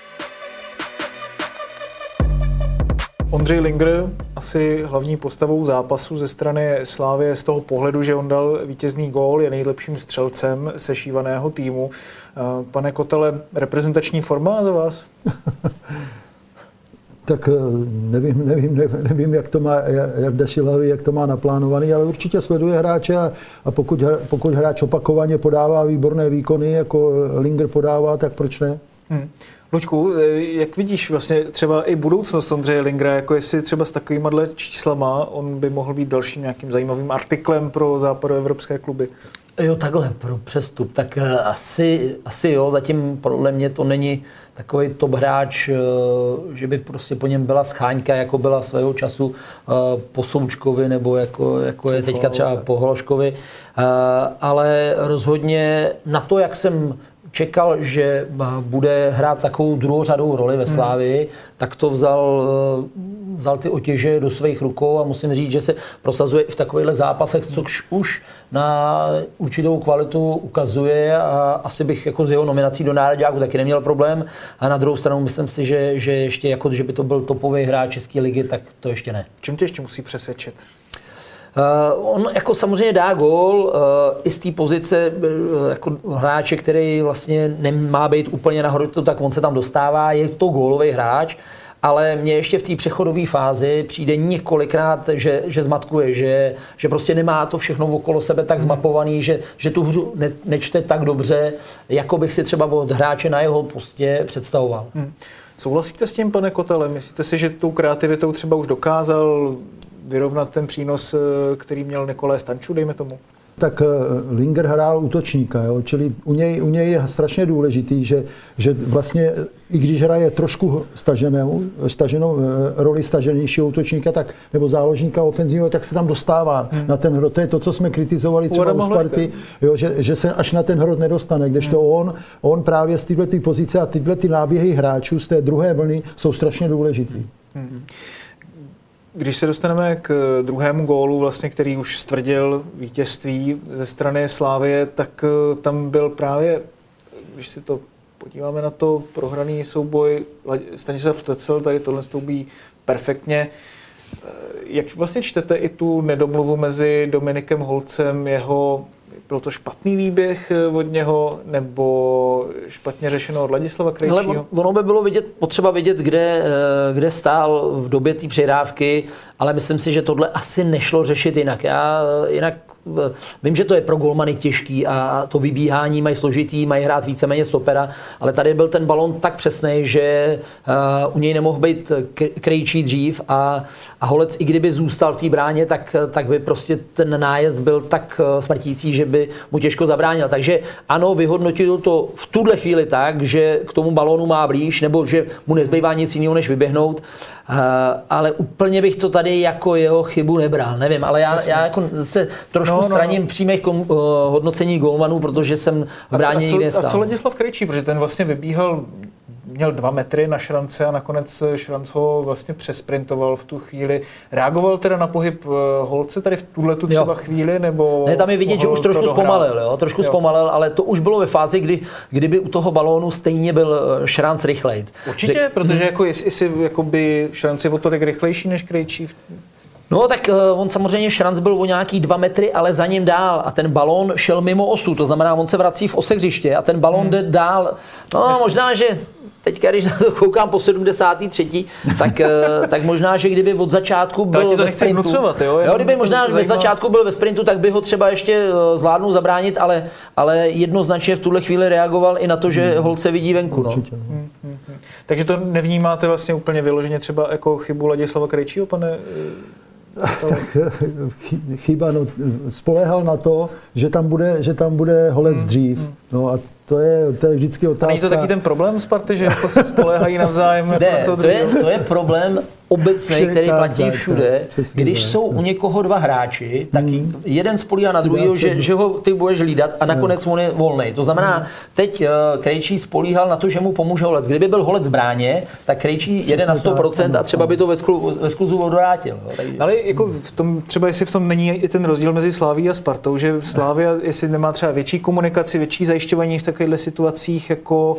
Ondřej Linger, asi hlavní postavou zápasu ze strany Slávě z toho pohledu, že on dal vítězný gól, je nejlepším střelcem sešívaného týmu. Eh, pane Kotele, reprezentační forma za vás? tak eh, nevím, nevím, nevím, nevím, jak to má Jarda Šilavý, jak to má naplánovaný, ale určitě sleduje hráče a, a pokud, pokud hráč opakovaně podává výborné výkony, jako Linger podává, tak proč ne? Hmm. Luďku, eh, jak vidíš vlastně třeba i budoucnost Ondřeje Lingra, jako jestli třeba s takovýma číslama on by mohl být dalším nějakým zajímavým artiklem pro západoevropské kluby? Jo, takhle, pro přestup. Tak eh, asi, asi jo, zatím podle mě to není takový top hráč, eh, že by prostě po něm byla scháňka, jako byla svého času po Součkovi, nebo jako, jako je teďka třeba po Hološkovi. Ale rozhodně na to, jak jsem čekal, že eh, bude hrát takovou druhořadou roli ve hmm. Slávii, hmm. tak to vzal, eh, vzal ty otěže do svých rukou a musím říct, že se prosazuje i v takových zápasech, což už na určitou kvalitu ukazuje a asi bych jako z jeho nominací do národňáku taky neměl problém. A na druhou stranu myslím si, že, že ještě jako, že by to byl topový hráč České ligy, tak to ještě ne. Čím tě ještě musí přesvědčit? Uh, on jako samozřejmě dá gól uh, i z té pozice uh, jako hráče, který vlastně nemá být úplně nahoru, tak on se tam dostává, je to gólový hráč, ale mně ještě v té přechodové fázi přijde několikrát, že, že zmatkuje, že, že prostě nemá to všechno okolo sebe tak zmapovaný, že, že tu hru ne, nečte tak dobře, jako bych si třeba od hráče na jeho postě představoval. Hmm. Souhlasíte s tím, pane Kotele? Myslíte si, že tou kreativitou třeba už dokázal vyrovnat ten přínos, eh, který měl Nikolé Stanču, dejme tomu? Tak eh, Linger hrál útočníka, jo? čili u něj, u něj je strašně důležitý, že, že vlastně i když hraje trošku staženou, staženou eh, roli staženějšího útočníka tak, nebo záložníka ofenzivního, tak se tam dostává hmm. na ten hrot. To je to, co jsme kritizovali třeba u Sparty, jo, že, že, se až na ten hrot nedostane, kdežto hmm. on, on právě z této pozice a tyhle ty náběhy hráčů z té druhé vlny jsou strašně důležitý. Hmm. Když se dostaneme k druhému gólu, vlastně, který už stvrdil vítězství ze strany Slávie, tak eh, tam byl právě, když si to podíváme na to, prohraný souboj Stanislav Tecel, tady tohle stoubí perfektně. Eh, jak vlastně čtete i tu nedomluvu mezi Dominikem Holcem, jeho byl to špatný výběh eh, od něho, nebo špatně řešeno od Ladislava Krejčího? Ale ono by bylo vidět, potřeba vidět, kde, eh, kde stál v době té přihrávky, ale myslím si, že tohle asi nešlo řešit jinak. Já eh, jinak Vím, že to je pro golmany těžký a to vybíhání mají složitý, mají hrát víceméně stopera, ale tady byl ten balon tak přesný, že uh, u něj nemohl být krejčí dřív a, a Holec, i kdyby zůstal v té bráně, tak, tak by prostě ten nájezd byl tak eh, smrtící, že by mu těžko zabránil. Takže ano, vyhodnotil to v tuhle chvíli tak, že k tomu balonu má blíž, nebo že mu nezbývá nic jiného, než vyběhnout. Ale úplně bych to tady jako jeho chybu nebral. Nevím, ale já, já jako se trošku trošku no, no, straním no. přímých kom, uh, hodnocení golmanů, protože jsem v bráně nikdy A co Ladislav Krejčí, protože ten vlastně vybíhal měl dva metry na šrance a nakonec Šranc ho vlastně přesprintoval v tu chvíli. Reagoval teda na pohyb eh, Holce tady v tuhle tu třeba Jo. chvíli, nebo... Ne, tam je vidět, že už trošku dohrát? zpomalil, jo? trošku Jo. zpomalil, ale to už bylo ve fázi, kdy, kdyby u toho balónu stejně byl eh, Šranc rychlejc. Určitě, protože jako jestli, jakoby Šranc je o tolik rychlejší než Krejčí. v- No tak eh, on samozřejmě Šranc byl o nějaký dva metry, ale za ním dál a ten balón šel mimo osu, to znamená, on se vrací v ose hřiště a ten balón jde dál. No možná, že teďka, když na to koukám po 73. tak, eh, tak možná, že kdyby od začátku byl to ve sprintu, vnucovat, jo? jo, kdyby možná ve zajímá. začátku byl ve sprintu, tak by ho třeba ještě eh, zvládnul zabránit, ale, ale jednoznačně v tuhle chvíli reagoval i na to, že Holce vidí venku. No. Určitě, no. Takže to nevnímáte vlastně úplně vyloženě třeba jako chybu Ladislava Krejčího, pane? Tak chy- chyba, no, spoléhal na to, že tam bude, že tam bude holec dřív. No a to je, to je vždycky A není otázka. to taky ten problém Sparty, že jako se spoléhají navzájem Ne, na to to je, to je problém obecný, Všem který platí tak, všude. tak, přesně Když tak, jsou tak. u někoho dva hráči, tak jeden spolíhá na druhého, že, že ho ty budeš hlídat a nakonec on je volný. To znamená, teď eh, Krejčí spolíhal na to, že mu pomůže holec. Kdyby byl holec v bráně, tak Krejčí jede na 100% a třeba by to ve, sklu, ve skluzu odvrátil. Takže- Ale jako v tom, třeba jestli v tom není i ten rozdíl mezi Sláví a Spartou, že Slávia, jestli nemá třeba větší komunikaci, větší zajišťování v takovýchhle situacích, jako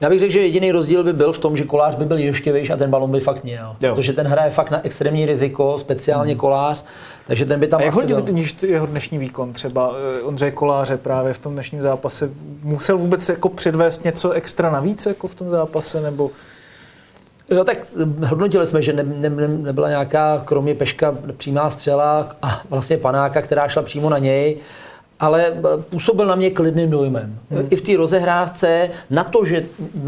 Já bych řekl, že jediný rozdíl by byl v tom, že kolář by byl ještě výš a ten balon by fakt měl. Jo. Protože ten hraje fakt na extrémní riziko, speciálně kolář, takže ten by tam a jak asi byl. jeho dnešní výkon, třeba eh, Ondřej Koláře právě v tom dnešním zápase, musel vůbec jako předvést něco extra navíc jako v tom zápase, nebo Jo, tak hm, hodnotili jsme, že ne, ne, ne, nebyla nějaká, kromě Peška, přímá střela a vlastně panáka, která šla přímo na něj, ale eh, působil na mě klidným dojmem. Hmm. I v té rozehrávce, na to, že eh,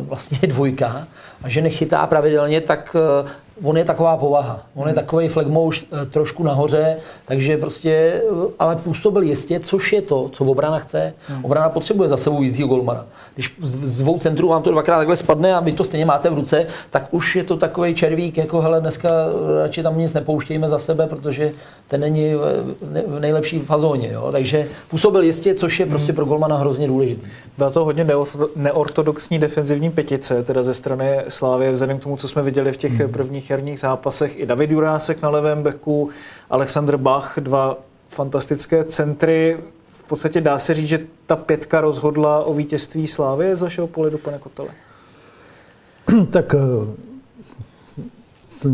vlastně je dvojka a že nechytá pravidelně, tak eh, on je taková povaha. On je takový flagmouš eh, trošku nahoře, takže prostě, ale působil jistě, což je to, co obrana chce. Obrana potřebuje za sebou jízdního golmana. Když z dvou centrů vám to dvakrát takhle spadne a vy to stejně máte v ruce, tak už je to takový červík, jako hele, dneska radši tam nic nepouštějme za sebe, protože ten není v ne- v nejlepší fazóně. Jo? Takže působil jistě, což je prostě pro golmana hrozně důležité. Byla to hodně neorto- neortodoxní defenzivní pětice, teda ze strany Slávy, vzhledem k tomu, co jsme viděli v těch Hmm. prvních jarních zápasech. I David Jurásek na levém beku, Alexander Bach, dva fantastické centry. V podstatě dá se říct, že ta pětka rozhodla o vítězství Slávy z vašeho pohledu, pane Kotele. Tak eh,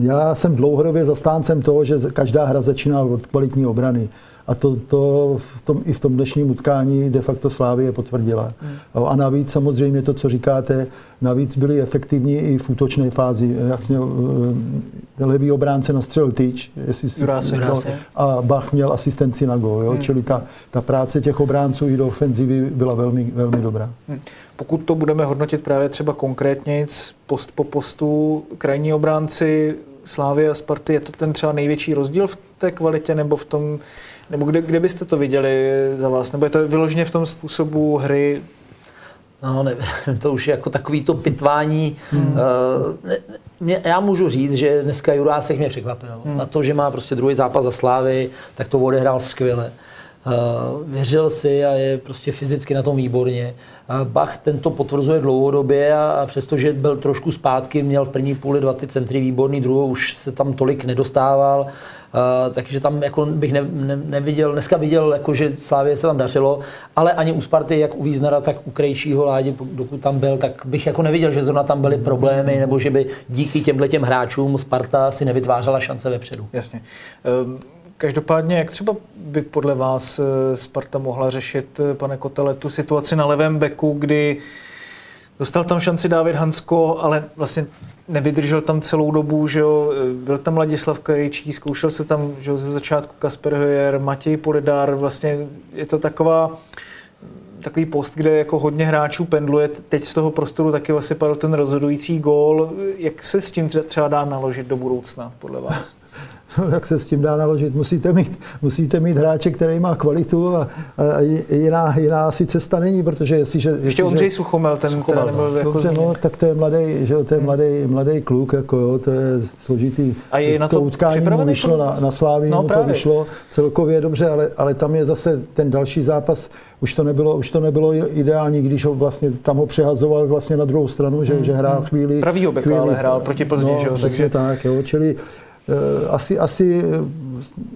já jsem dlouhodobě zastáncem toho, že každá hra začíná od kvalitní obrany. A to, to v tom, i v tom dnešním utkání de facto Slávie potvrdila. Hmm. A navíc samozřejmě to, co říkáte, navíc byli efektivní i v útočné fázi. Jasně, eh, levý obránce nastřelil tyč, jestli si, Jurásek, no, a Bach měl asistenci na gol. Jo? Hmm. Čili ta, ta práce těch obránců i do ofenzivy byla velmi, velmi dobrá. Hm. Pokud to budeme hodnotit právě třeba konkrétně, post po postu, krajní obránci Slávy a Sparty, je to ten třeba největší rozdíl v té kvalitě nebo v tom, nebo kde, kde byste to viděli za vás? Nebo je to vyloženě v tom způsobu hry? No, ne, to už je jako takový to pitvání. Hmm. Ne, mě, já můžu říct, že dneska Jurásek mě překvapil. Hmm. Na to, že má prostě druhý zápas za Slávy, tak to odehrál skvěle. Uh, věřil si a je prostě fyzicky na tom výborně. Uh, Bach ten to potvrzuje dlouhodobě a, a přestože byl trošku zpátky, měl v první půli dva ty centry výborný, druhou už se tam tolik nedostával. Uh, takže tam jako bych ne, ne, neviděl, dneska viděl, jako, že Slávě se tam dařilo, ale ani u Sparty, jak u Víznara, tak u Krejčího Ládě, dokud tam byl, tak bych jako neviděl, že zrovna tam byly problémy, nebo že by díky těmhle těm hráčům Sparta si nevytvářela šance vepředu. Jasně. Ehm, Každopádně, jak třeba by podle vás eh, Sparta mohla řešit, eh, pane Kotele, tu situaci na levém beku, kdy dostal tam šanci David Hansko, ale vlastně nevydržel tam celou dobu, že jo, byl tam Ladislav Krejčí, zkoušel se tam že jo, ze začátku Kasper Hojer, Matěj Polidár, vlastně je to taková takový post, kde jako hodně hráčů pendluje. Teď z toho prostoru taky vlastně padl ten rozhodující gól. Jak se s tím tře- třeba dá naložit do budoucna, podle vás? No, jak se s tím dá naložit? Musíte mít, musíte mít hráče, který má kvalitu a, a jiná, jiná asi cesta není, protože jestliže... Ještě jestliže, Ondřej Suchomel, ten Suchomel, nebyl jako Dobře, no, tak to je mladý, že to je mladý, mladý kluk, jako jo, to je složitý. A je na to utkání mu vyšlo to? na, na Slávii, No, mu to vyšlo celkově dobře, ale, ale tam je zase ten další zápas, už to nebylo, už to nebylo ideální, když ho vlastně, tam ho přehazoval vlastně na druhou stranu, že, že hrál chvíli. Pravýho beka, chvíli, ale hrál proti Plzni, no, že jo, takže- tak, jo, čili asi, asi eh,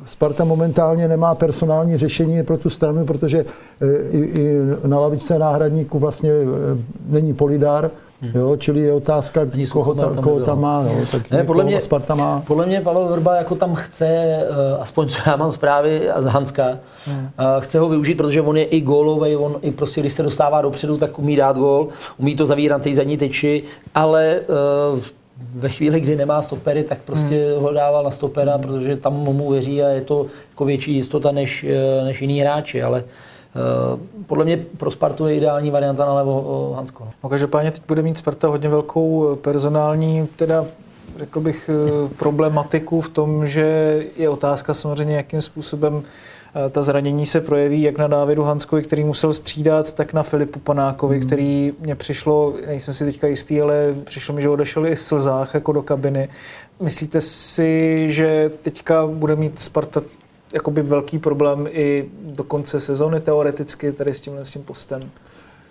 Sparta momentálně nemá personální řešení pro tu stranu, protože eh, i, i na lavičce náhradníků vlastně eh, není Polidar, jo, čili je otázka, Ani koho, ta, tam koho tam má. Jo, tak Ne, podle mě- Sparta má. Podle mě Pavel Vrba jako tam chce, eh, aspoň co já mám zprávy z Hanska, eh, chce ho využít, protože on je i gólový, on i prostě, když se dostává dopředu, tak umí dát gól, umí to zavírat na té zadní teči, ale eh, ve chvíli, kdy nemá stopery, tak prostě ho dával na stopera, protože tam mu věří a je to jako větší jistota než, eh, než jiný hráči, ale eh, podle mě pro Spartu je ideální varianta na levo eh, Hansko. no. No, každopádně teď bude mít Sparta hodně velkou personální, teda řekl bych, problematiku v tom, že je otázka samozřejmě, jakým způsobem ta zranění se projeví jak na Dávidu Hanskovi, který musel střídat, tak na Filipu Panákovi, Hmm. který mě přišlo, nejsem si teďka jistý, ale přišlo mi, že odešel i v slzách jako do kabiny. Myslíte si, že teďka bude mít Sparta jakoby velký problém i do konce sezóny teoreticky tady s tímhle s tím postem?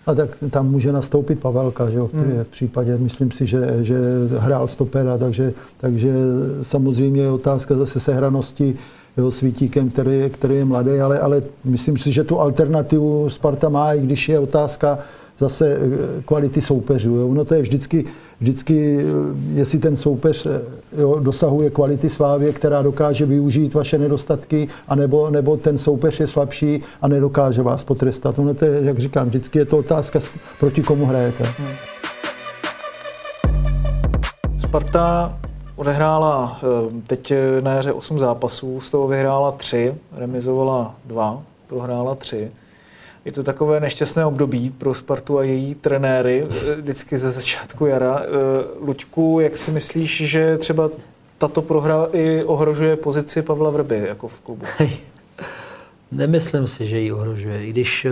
A tak tam může nastoupit Pavelka, že jo, v, Hmm. v případě, myslím si, že, že hrál stopera, takže, takže samozřejmě je otázka zase sehranosti jo, s Vítíkem, který, který je mladý, ale, ale myslím si, že tu alternativu Sparta má, i když je otázka zase eh, kvality soupeřů. Jo. Ono to je vždycky, vždycky, eh, jestli ten soupeř eh, jo, dosahuje kvality Slávě, která dokáže využít vaše nedostatky, anebo, nebo ten soupeř je slabší a nedokáže vás potrestat. Ono to je, jak říkám, vždycky je to otázka, proti komu hrajete. Sparta odehrála eh, teď eh, na jaře 8 zápasů, z toho vyhrála 3, remizovala 2, prohrála 3. Je to takové nešťastné období pro Spartu a její trenéry eh, vždycky ze začátku jara. Luďku, jak si myslíš, že třeba tato prohra i ohrožuje pozici Pavla Vrby jako v klubu? Nemyslím si, že ji ohrožuje, i když eh,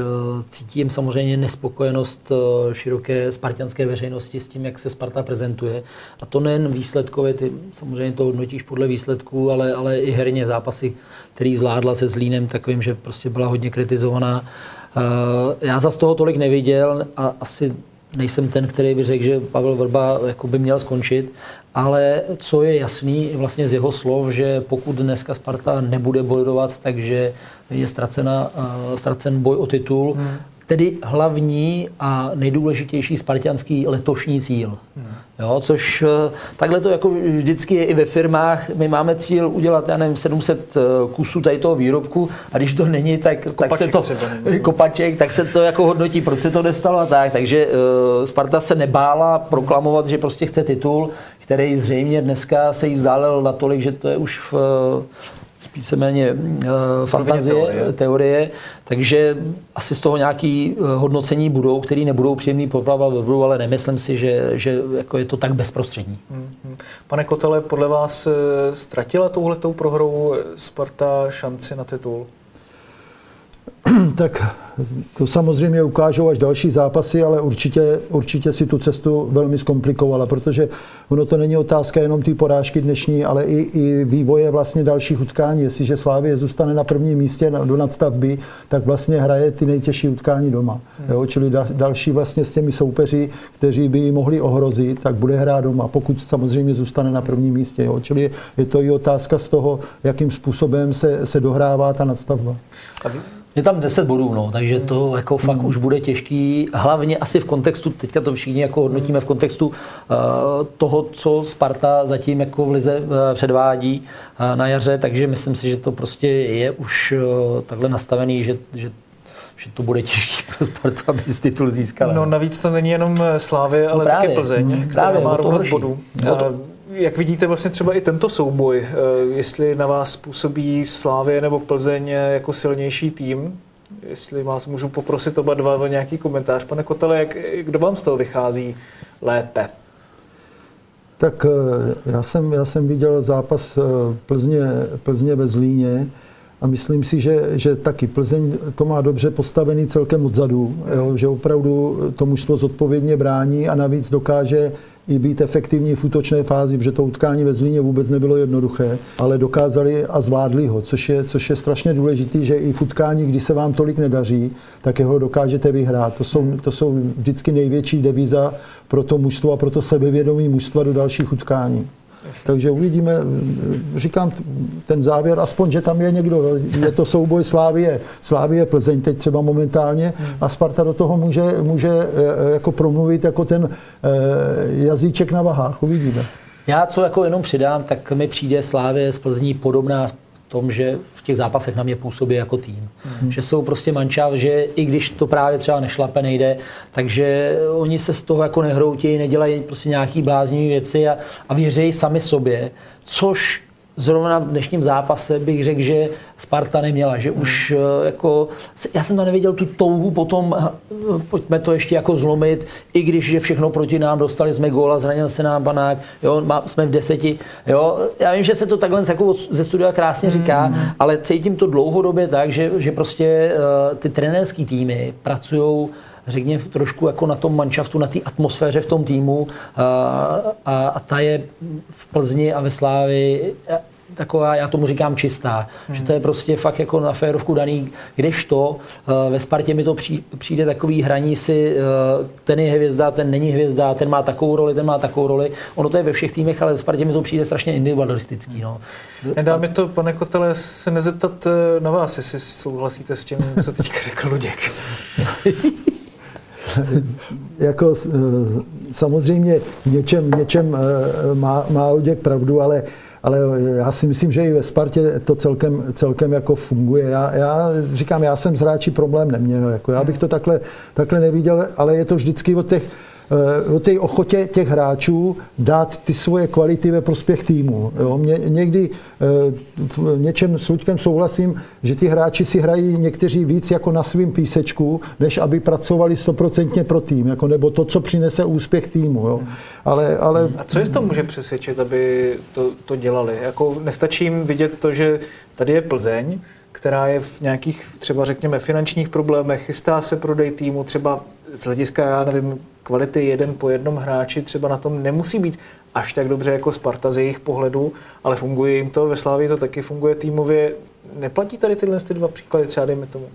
cítím samozřejmě nespokojenost eh, široké spartianské veřejnosti s tím, jak se Sparta prezentuje. A to nejen výsledkově, ty samozřejmě to hodnotíš podle výsledků, ale, ale i herně zápasy, který zvládla se Zlínem, takovým, že prostě byla hodně kritizovaná. Eh, Já za z toho tolik neviděl a asi nejsem ten, který by řekl, že Pavel Vrba jako by měl skončit, ale co je jasný vlastně z jeho slov, že pokud dneska Sparta nebude bojovat, takže je ztracena, eh, ztracen boj o titul, hmm. tedy hlavní a nejdůležitější spartianský letošní cíl. Hmm. Jo, což eh, takhle to jako vždycky je i ve firmách. My máme cíl udělat, já nevím, 700 kusů tady toho výrobku a když to není, tak, tak se to, třeba kopaček, tak se to jako hodnotí, proč se to nestalo a tak. Takže uh, Sparta se nebála proklamovat, že prostě chce titul, který zřejmě dneska se jí vzdálil natolik, že to je už v, víceméně uh, fantazie, teorie. teorie. takže asi z toho nějaký uh, hodnocení budou, který nebudou příjemný pro Pavla Vrbu, ale nemyslím si, že, že jako je to tak bezprostřední. Mhm. Pane Kotele, podle vás eh, ztratila touhletou prohrou Sparta šanci na titul? Tak to samozřejmě ukážou až další zápasy, ale určitě, určitě si tu cestu velmi zkomplikovala, protože ono to není otázka jenom té porážky dnešní, ale i, i vývoje vlastně dalších utkání. Jestliže Slávě zůstane na prvním místě na- do nadstavby, tak vlastně hraje ty nejtěžší utkání doma. Jo? Čili da, další vlastně s těmi soupeři, kteří by ji mohli ohrozit, tak bude hrát doma, pokud samozřejmě zůstane na prvním místě. Jo? Čili je to i otázka z toho, jakým způsobem se, se dohrává ta nadstavba. Je tam 10 bodů, no, takže to jako fakt už bude těžký. Hlavně asi v kontextu, teďka to všichni jako hodnotíme v kontextu uh, toho, co Sparta zatím jako v Lize uh, předvádí uh, na jaře, takže myslím si, že to prostě je už uh, takhle nastavený, že, že že to bude těžký pro Spartu, aby z titul získala. No navíc to není jenom Slávy, ale právě. také Plzeň, Mm, která právě, má rovnost bodů. Jak vidíte vlastně třeba i tento souboj, eh, jestli na vás působí Slávě nebo Plzeň jako silnější tým, jestli vás můžu poprosit oba dva o nějaký komentář. Pane Kotele, jak, kdo vám z toho vychází lépe? Tak eh, já jsem, já jsem viděl zápas eh, Plzně, Plzně ve Zlíně a myslím si, že, že taky Plzeň to má dobře postavený celkem odzadu, jo, že opravdu to mužstvo zodpovědně brání a navíc dokáže i být efektivní v útočné fázi, protože to utkání ve Zlíně vůbec nebylo jednoduché, ale dokázali a zvládli ho, což je, což je strašně důležité, že i v utkání, kdy se vám tolik nedaří, tak jeho dokážete vyhrát. To jsou, to jsou vždycky největší devíza pro to mužstvo a pro to sebevědomí mužstva do dalších utkání. Takže uvidíme, říkám ten závěr, aspoň, že tam je někdo, je to souboj Slávie, Slávie Plzeň teď třeba momentálně a Sparta do toho může, může eh, jako promluvit jako ten eh, jazyček na vahách, uvidíme. Já co jako jenom přidám, tak mi přijde Slávě z Plzní podobná v tom, že v těch zápasech na mě působí jako tým. Mm. Že jsou prostě mančav, že i když to právě třeba nešlape, nejde, takže oni se z toho jako nehroutí, nedělají prostě nějaký bláznivé věci a, a věří sami sobě, což zrovna v dnešním zápase bych řekl, že Sparta neměla, že už eh, jako, já jsem tam neviděl tu touhu potom, eh, pojďme to ještě jako zlomit, i když je všechno proti nám, dostali jsme góla, zranil se nám panák, jo, má, jsme v deseti, jo, já vím, že se to takhle jako ze studia krásně říká, mm. ale cítím to dlouhodobě tak, že, že prostě uh, ty trenérský týmy pracují řekněme, trošku jako na tom manšaftu, na té atmosféře v tom týmu a, a, a ta je v Plzni a ve Slávi taková, já tomu říkám čistá, hmm. že to je prostě fakt jako na férovku daný, kdežto ve Spartě mi to přijde takový hraní si, ten je hvězda, ten není hvězda, ten má takovou roli, ten má takovou roli. Ono to je ve všech týmech, ale ve Spartě mi to přijde strašně individualistický. No. Nedá mi to, pane Kotele, se nezeptat na vás, jestli souhlasíte s tím, co teďka řekl Luděk. jako eh, samozřejmě něčem, něčem eh, má, má Luděk pravdu, ale, ale já si myslím, že i ve Spartě to celkem, celkem jako funguje. Já, já říkám, já jsem z hráči problém neměl. Jako já bych to takhle, takhle neviděl, ale je to vždycky od těch o té ochotě těch hráčů dát ty svoje kvality ve prospěch týmu. Jo? Mě, někdy eh, v něčem s Luďkem souhlasím, že ty hráči si hrají někteří víc jako na svým písečku, než aby pracovali stoprocentně pro tým, jako, nebo to, co přinese úspěch týmu. Jo? Ale, ale... A co je v tom může přesvědčit, aby to, to dělali? Jako nestačí jim vidět to, že tady je Plzeň, která je v nějakých třeba řekněme finančních problémech, chystá se prodej týmu, třeba z hlediska, já nevím, kvality jeden po jednom hráči třeba na tom nemusí být až tak dobře jako Sparta z jejich pohledu, ale funguje jim to, ve Slávii to taky funguje týmově. Neplatí tady tyhle ty dva příklady, třeba dejme tomu?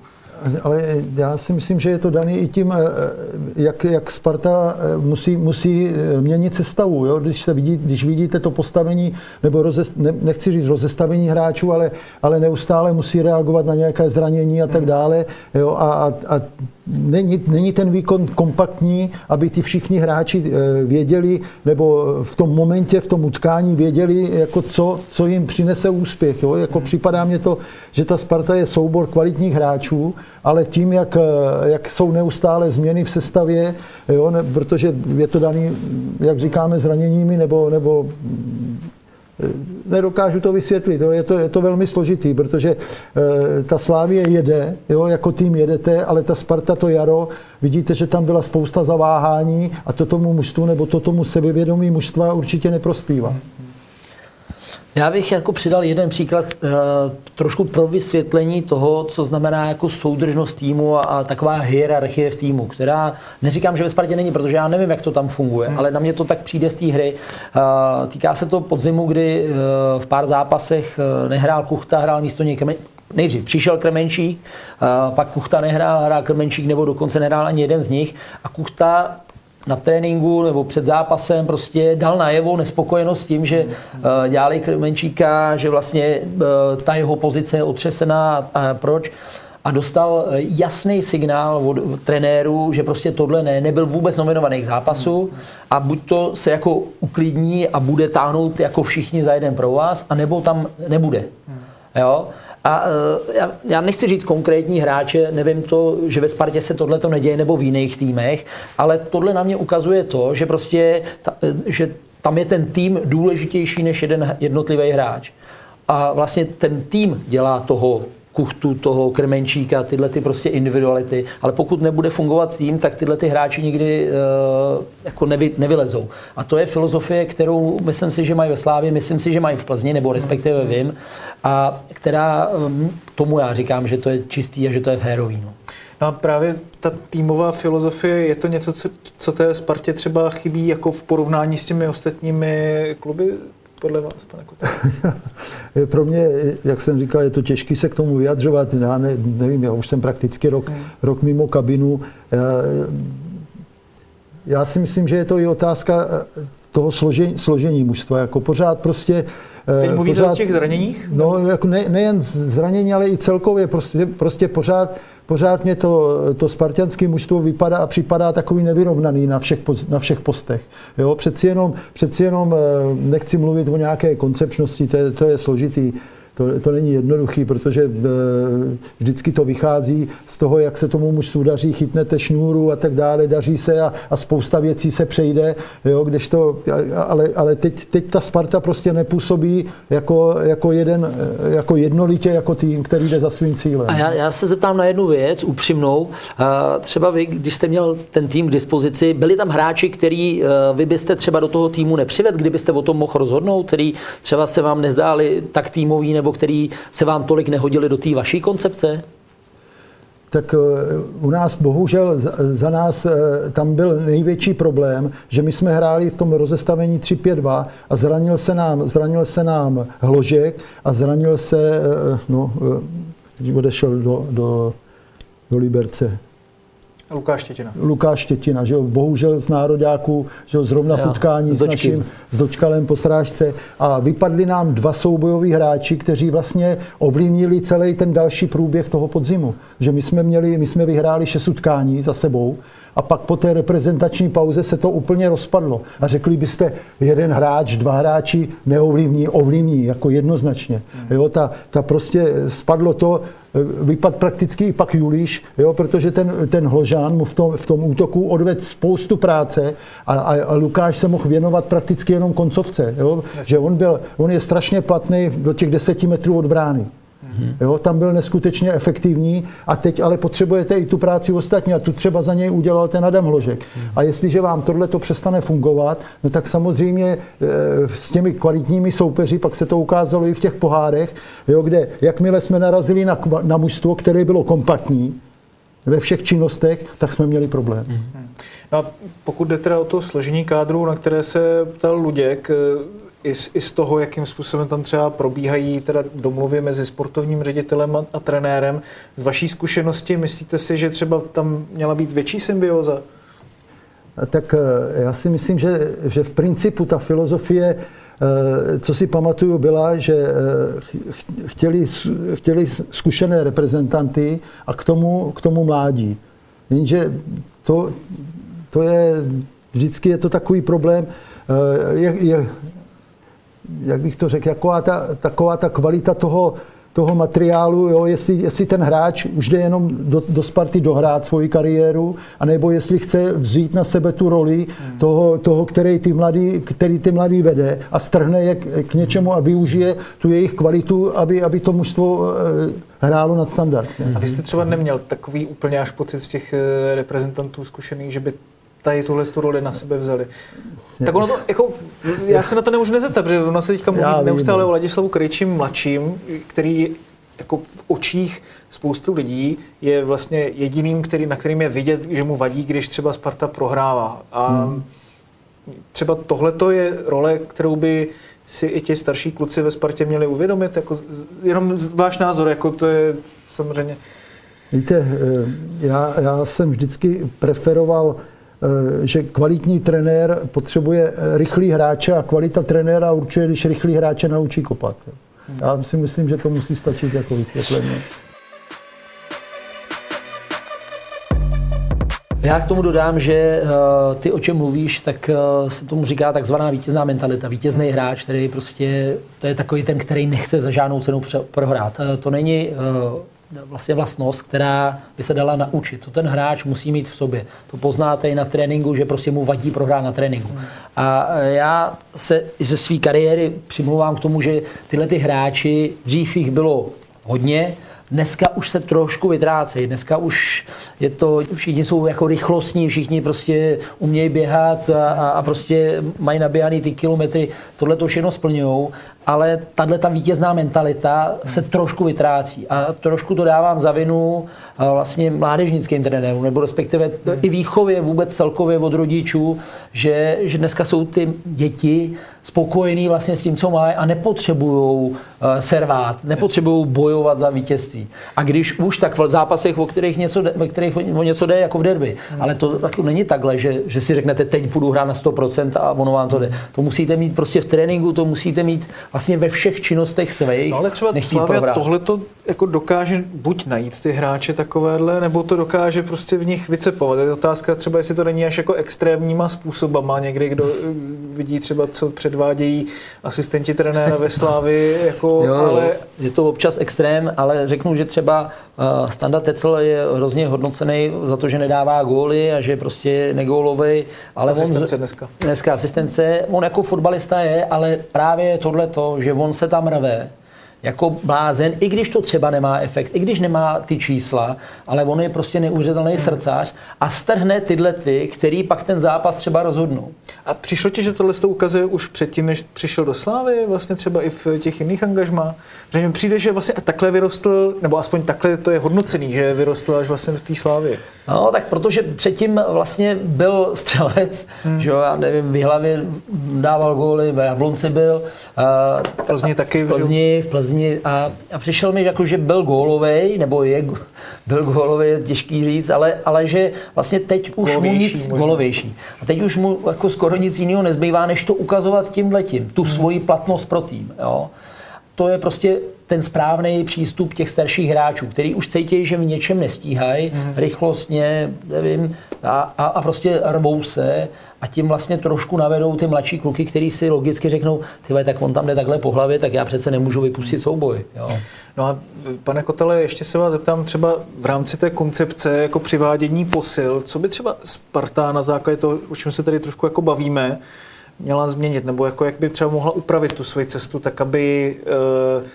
Ale já si myslím, že je to daný i tím, eh, jak, jak Sparta eh, musí, musí eh, měnit sestavu. Jo? Když, se vidí, když vidíte to postavení, nebo rozest, ne, nechci říct rozestavení hráčů, ale, ale neustále musí reagovat na nějaké zranění a tak dále. Jo? A, a, a není, není ten výkon kompaktní, aby ty všichni hráči věděli, nebo v tom momentě, v tom utkání věděli, jako co, co jim přinese úspěch. Jo? Jako připadá mně to, že ta Sparta je soubor kvalitních hráčů, ale tím, jak, jak jsou neustále změny v sestavě, jo, ne, protože je to daný, jak říkáme, zraněními nebo, nebo nedokážu to vysvětlit. Jo. Je, to, je to velmi složitý, protože e, ta Slávie jede, jo, jako tým jedete, ale ta Sparta to jaro, vidíte, že tam byla spousta zaváhání a to tomu mužstvu nebo to tomu sebevědomí mužstva určitě neprospívá. Já bych jako přidal jeden příklad e, trošku pro vysvětlení toho, co znamená jako soudržnost týmu a, a taková hierarchie v týmu, která neříkám, že ve Spartě není, protože já nevím, jak to tam funguje, hmm. ale na mě to tak přijde z té hry. E, týká se to podzimu, kdy e, v pár zápasech nehrál Kuchta, hrál místo něj Nejdřív přišel Kremenčík, pak Kuchta nehrál, hrál Kremenčík nebo dokonce nehrál ani jeden z nich a Kuchta na tréninku nebo před zápasem prostě dal najevo nespokojenost tím, že uh, dělali Krmenčíka, že vlastně uh, ta jeho pozice je otřesená a proč a dostal eh, jasný signál od trenéru, že prostě tohle ne, nebyl vůbec nominovaný k zápasu a buď to se jako uklidní a bude táhnout jako všichni za jeden pro vás, anebo tam nebude. Jo? A uh, já, já nechci říct konkrétní hráče, nevím to, že ve Spartě se tohle to neděje nebo v jiných týmech, ale tohle na mě ukazuje to, že prostě ta, eh, že tam je ten tým důležitější než jeden jednotlivý hráč. A vlastně ten tým dělá toho Kuchtu, toho Krmenčíka, tyhle ty prostě individuality, ale pokud nebude fungovat tým, tak tyhle ty hráči nikdy uh, jako nevy, nevylezou. A to je filozofie, kterou myslím si, že mají ve Slávě, myslím si, že mají v Plzni, nebo respektive vím, a která um, tomu já říkám, že to je čistý a že to je férový. No. No a právě ta týmová filozofie, je to něco, co, co té Spartě třeba chybí jako v porovnání s těmi ostatními kluby? Podle vás, pane Kuce? Pro mě, jak jsem říkal, je to těžké se k tomu vyjadřovat. Já ne, nevím, já už jsem prakticky rok, hmm. rok mimo kabinu. Já, já si myslím, že je to i otázka eh, toho složení, složení mužstva. Jako pořád prostě Teď mluvíte pořád, o těch zraněních? No, jako ne, nejen zranění, ale i celkově prostě, prostě pořád pořád mě to, to spartianské mužstvo vypadá a připadá takový nevyrovnaný na všech, na všech postech. Jo, přeci jenom, přeci jenom eh, nechci mluvit o nějaké koncepčnosti, to je, to je složitý. To, to není jednoduchý, protože e, vždycky to vychází z toho, jak se tomu mužstvu daří, chytnete šnůru a tak dále, daří se a, a spousta věcí se přejde, jo, to, ale, ale teď, teď ta Sparta prostě nepůsobí jako, jako, jeden, e, jako jednolitě, jako tým, který jde za svým cílem. A já, já se zeptám na jednu věc, upřímnou. Třeba vy, když jste měl ten tým k dispozici, byli tam hráči, který vy byste třeba do toho týmu nepřived, kdybyste o tom mohl rozhodnout, který třeba se vám nezdáli tak týmový nebo který se vám tolik nehodili do té vaší koncepce? tak eh, u nás bohužel za nás eh, tam byl největší problém, že my jsme hráli v tom rozestavení 3-5-2 a zranil se nám, zranil se nám Hložek a zranil se, eh, no, odešel do, do, do Liberce. Lukáš Štětina. Lukáš Štětina, že jo, bohužel z nároďáků, že jo, zrovna jo, v utkání s, naším, s dočkalem po srážce. A vypadli nám dva soubojoví hráči, kteří vlastně ovlivnili celý ten další průběh toho podzimu. Že my jsme měli, my jsme vyhráli šest utkání za sebou a pak po té reprezentační pauze se to úplně rozpadlo. A řekli byste, jeden hráč, dva hráči neovlivní, ovlivní, jako jednoznačně. Jo, ta, ta prostě spadlo to, vypad prakticky i pak Julíš, jo, protože ten, ten Hložán mu v tom, v tom útoku odvedl spoustu práce a, a, a Lukáš se mohl věnovat prakticky jenom koncovce. Jo, že on, byl, on je strašně platný do těch deseti metrů od brány. Mm-hmm. Jo, tam byl neskutečně efektivní a teď ale potřebujete i tu práci ostatní a tu třeba za něj udělal ten Adam Hložek. Mm-hmm. A jestliže vám tohle to přestane fungovat, no tak samozřejmě e, s těmi kvalitními soupeři, pak se to ukázalo i v těch pohárech, jo, kde jakmile jsme narazili na, na mužstvo, které bylo kompaktní, ve všech činnostech, tak jsme měli problém. Mm-hmm. No a pokud jde teda o to složení kádru, na které se ptal Luděk, i z, i z toho, jakým způsobem tam třeba probíhají teda domluvy mezi sportovním ředitelem a, a trenérem. Z vaší zkušenosti myslíte si, že třeba tam měla být větší symbioza? Tak eh, já si myslím, že, že v principu ta filozofie, eh, co si pamatuju, byla, že eh, chtěli, chtěli zkušené reprezentanty a k tomu, k tomu mládí. Jenže to, to je, vždycky je to takový problém, je, je, jak bych to řekl, taková ta, taková ta kvalita toho, toho materiálu, jo, jestli, jestli ten hráč už jde jenom do, do Sparty dohrát svoji kariéru, anebo jestli chce vzít na sebe tu roli hmm. toho, toho který, ty mladý, který ty mladý vede a strhne je k, k něčemu a využije tu jejich kvalitu, aby, aby to mužstvo eh, hrálo nad standard. A vy jste třeba neměl takový úplně až pocit z těch eh, reprezentantů zkušených, že by tady tuhle tu roli na sebe vzali. Tak ono to, jako, já se na to nemůžu nezeptat, protože ono se teďka mluví neustále no. o Ladislavu Krejčím mladším, který jako v očích spoustu lidí je vlastně jediným, který, na kterým je vidět, že mu vadí, když třeba Sparta prohrává. A hmm. třeba tohle je role, kterou by si i ti starší kluci ve Spartě měli uvědomit, jako jenom váš názor, jako to je samozřejmě... Víte, eh, já, já jsem vždycky preferoval že kvalitní trenér potřebuje eh, rychlý hráče a kvalita trenéra určuje, když rychlý hráče naučí kopat. Já si myslím, že to musí stačit jako vysvětlení. Já k tomu dodám, že uh, ty, o čem mluvíš, tak se tomu říká takzvaná vítězná mentalita. Vítězný hráč, který prostě, to je takový ten, který nechce za žádnou cenu prohrát. To není vlastně vlastnost, která by se dala naučit. To ten hráč musí mít v sobě. To poznáte i na tréninku, že prostě mu vadí prohrát na tréninku. A e, já se ze své kariéry přimlouvám k tomu, že tyhle ty hráči, dřív jich bylo hodně, Dneska už se trošku vytrácejí, dneska už je to, všichni jsou jako rychlostní, všichni prostě umějí běhat a, a, a prostě mají naběhaný ty kilometry, tohle to všechno splňují, ale tahle ta vítězná mentalita se trošku vytrácí a trošku to dávám za vinu eh, vlastně mládežnickým trenérům, nebo respektive i výchově vůbec celkově od rodičů, že, že dneska jsou ty děti spokojení vlastně s tím, co mají a nepotřebují eh, servát, nepotřebují bojovat za vítězství. A když už, tak v zápasech, o kterých něco, ve kterých o něco jde, jako v derby. Hmm. Ale to, to není takhle, že, že si řeknete, teď budu hrát na 100% a ono vám to jde. To musíte mít prostě v tréninku, to musíte mít vlastně ve všech činnostech svých. No ale třeba Slavia tohle to jako dokáže buď najít ty hráče takovéhle, nebo to dokáže prostě v nich vycepovat. Je otázka třeba, jestli to není až jako extrémníma způsobama. Někdy, kdo eh, vidí třeba, co předvádějí asistenti trenéra ve Slávi, jako, jo, ale... Je to občas extrém, ale řeknu, že třeba uh, Standa Tecel je hrozně hodnocený za to, že nedává góly a že je prostě nególový. Ale asistence on, dneska. Dneska asistence. On jako fotbalista je, ale právě tohle to, že on se tam rve, jako blázen, i když to třeba nemá efekt, i když nemá ty čísla, ale on je prostě neuvěřitelný srdcař a strhne tyhle ty, který pak ten zápas třeba rozhodnou. A přišlo ti, že tohle to ukazuje už předtím, než přišel do Slávy, vlastně třeba i v těch jiných angažmá? Že mi přijde, že vlastně takhle vyrostl, nebo aspoň takhle to je hodnocený, že vyrostl až vlastně v té Slávě. No, tak protože předtím vlastně byl střelec, hmm. že jo, já nevím, v hlavě dával góly, v Jablonci byl. V Plzni taky. V Plzni, v Plzni a, a přišel mi jako, že byl gólovej, nebo je, byl gólový, je těžký říct, ale, ale že vlastně teď už mu nic, golovější. A teď už mu jako skoro nic jiného nezbývá, než to ukazovat tímhletím, tu hmm. svoji platnost pro tým, jo to je prostě ten správný přístup těch starších hráčů, který už cítí, že v něčem nestíhají, mm. rychlostně, nevím, a, a, a prostě rvou se a tím vlastně trošku navedou ty mladší kluky, kteří si logicky řeknou, ty tak on tam jde takhle po hlavě, tak já přece nemůžu vypustit souboj. Jo. No a pane Kotele, ještě se vás zeptám třeba v rámci té koncepce jako přivádění posil, co by třeba Sparta na základě toho, o čem se tady trošku jako bavíme, měla změnit, nebo jako jak by třeba mohla upravit tu svoji cestu, tak aby e,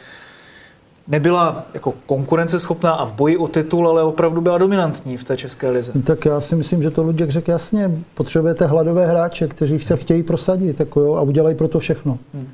nebyla jako konkurenceschopná a v boji o titul, ale opravdu byla dominantní v té české lize. Tak já si myslím, že to Luděk řekl jasně. Potřebujete hladové hráče, kteří se chtějí prosadit jako jo, a udělají pro to všechno. Hmm.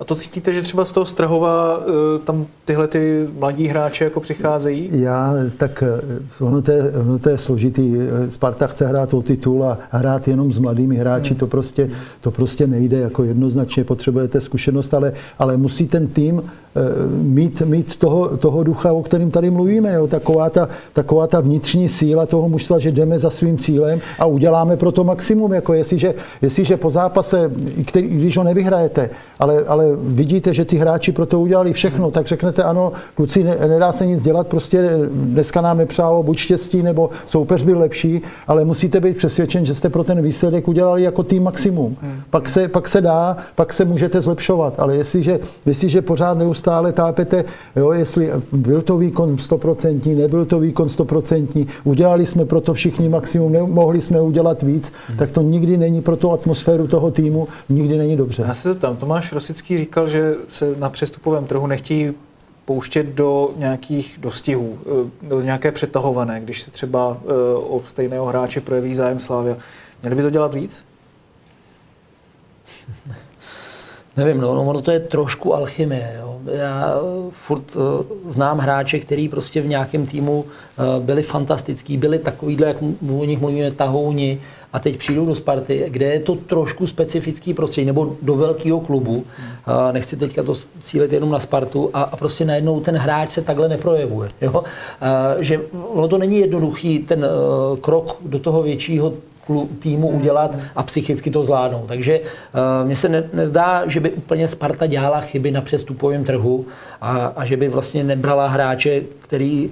A to cítíte, že třeba z toho Strahova eh, tam tyhle ty mladí hráči jako přicházejí? Já, tak eh, ono to, je, ono to je složitý. Sparta chce hrát o titul a hrát jenom s mladými hráči, hmm. to, prostě, to prostě nejde. Jako jednoznačně potřebujete zkušenost, ale, ale musí ten tým eh, mít, mít toho, toho ducha, o kterým tady mluvíme. Jo? Taková, ta, taková ta vnitřní síla toho mužstva, že jdeme za svým cílem a uděláme pro to maximum. Jako jestliže, jestliže po zápase, který, když ho nevyhrajete, ale, ale vidíte, že ty hráči pro to udělali všechno, tak řeknete ano, kluci, ne, nedá se nic dělat, prostě dneska nám nepřálo buď štěstí, nebo soupeř byl lepší, ale musíte být přesvědčen, že jste pro ten výsledek udělali jako tým maximum. Pak se, pak se dá, pak se můžete zlepšovat, ale jestliže, jestliže pořád neustále tápete, jo, jestli byl to výkon 100%, nebyl to výkon 100%, udělali jsme pro to všichni maximum, nemohli jsme udělat víc, tak to nikdy není pro tu atmosféru toho týmu, nikdy není dobře. Já se tam Tomáš Rosický říkal, že se na přestupovém trhu nechtějí pouštět do nějakých dostihů, eh, do nějaké přetahované, když se třeba eh, o stejného hráče projeví zájem Slávia. Měli by to dělat víc? Nevím, no, no ono to je trošku alchymie. Jo. Já eh, furt uh, znám hráče, kteří prostě v nějakém týmu uh, byli fantastický, byli takovýhle, jak o nich mluvíme, tahouni, a teď přijdou do Sparty, kde je to trošku specifický prostředí, nebo do velkého klubu, nechci teďka to cílit jenom na Spartu, a, prostě najednou ten hráč se takhle neprojevuje. Jo? Že ono to není jednoduchý ten uh, krok do toho většího týmu udělat a psychicky to zvládnout. Takže uh, mně se ne, nezdá, že by úplně Sparta dělala chyby na přestupovém trhu a, a že by vlastně nebrala hráče, který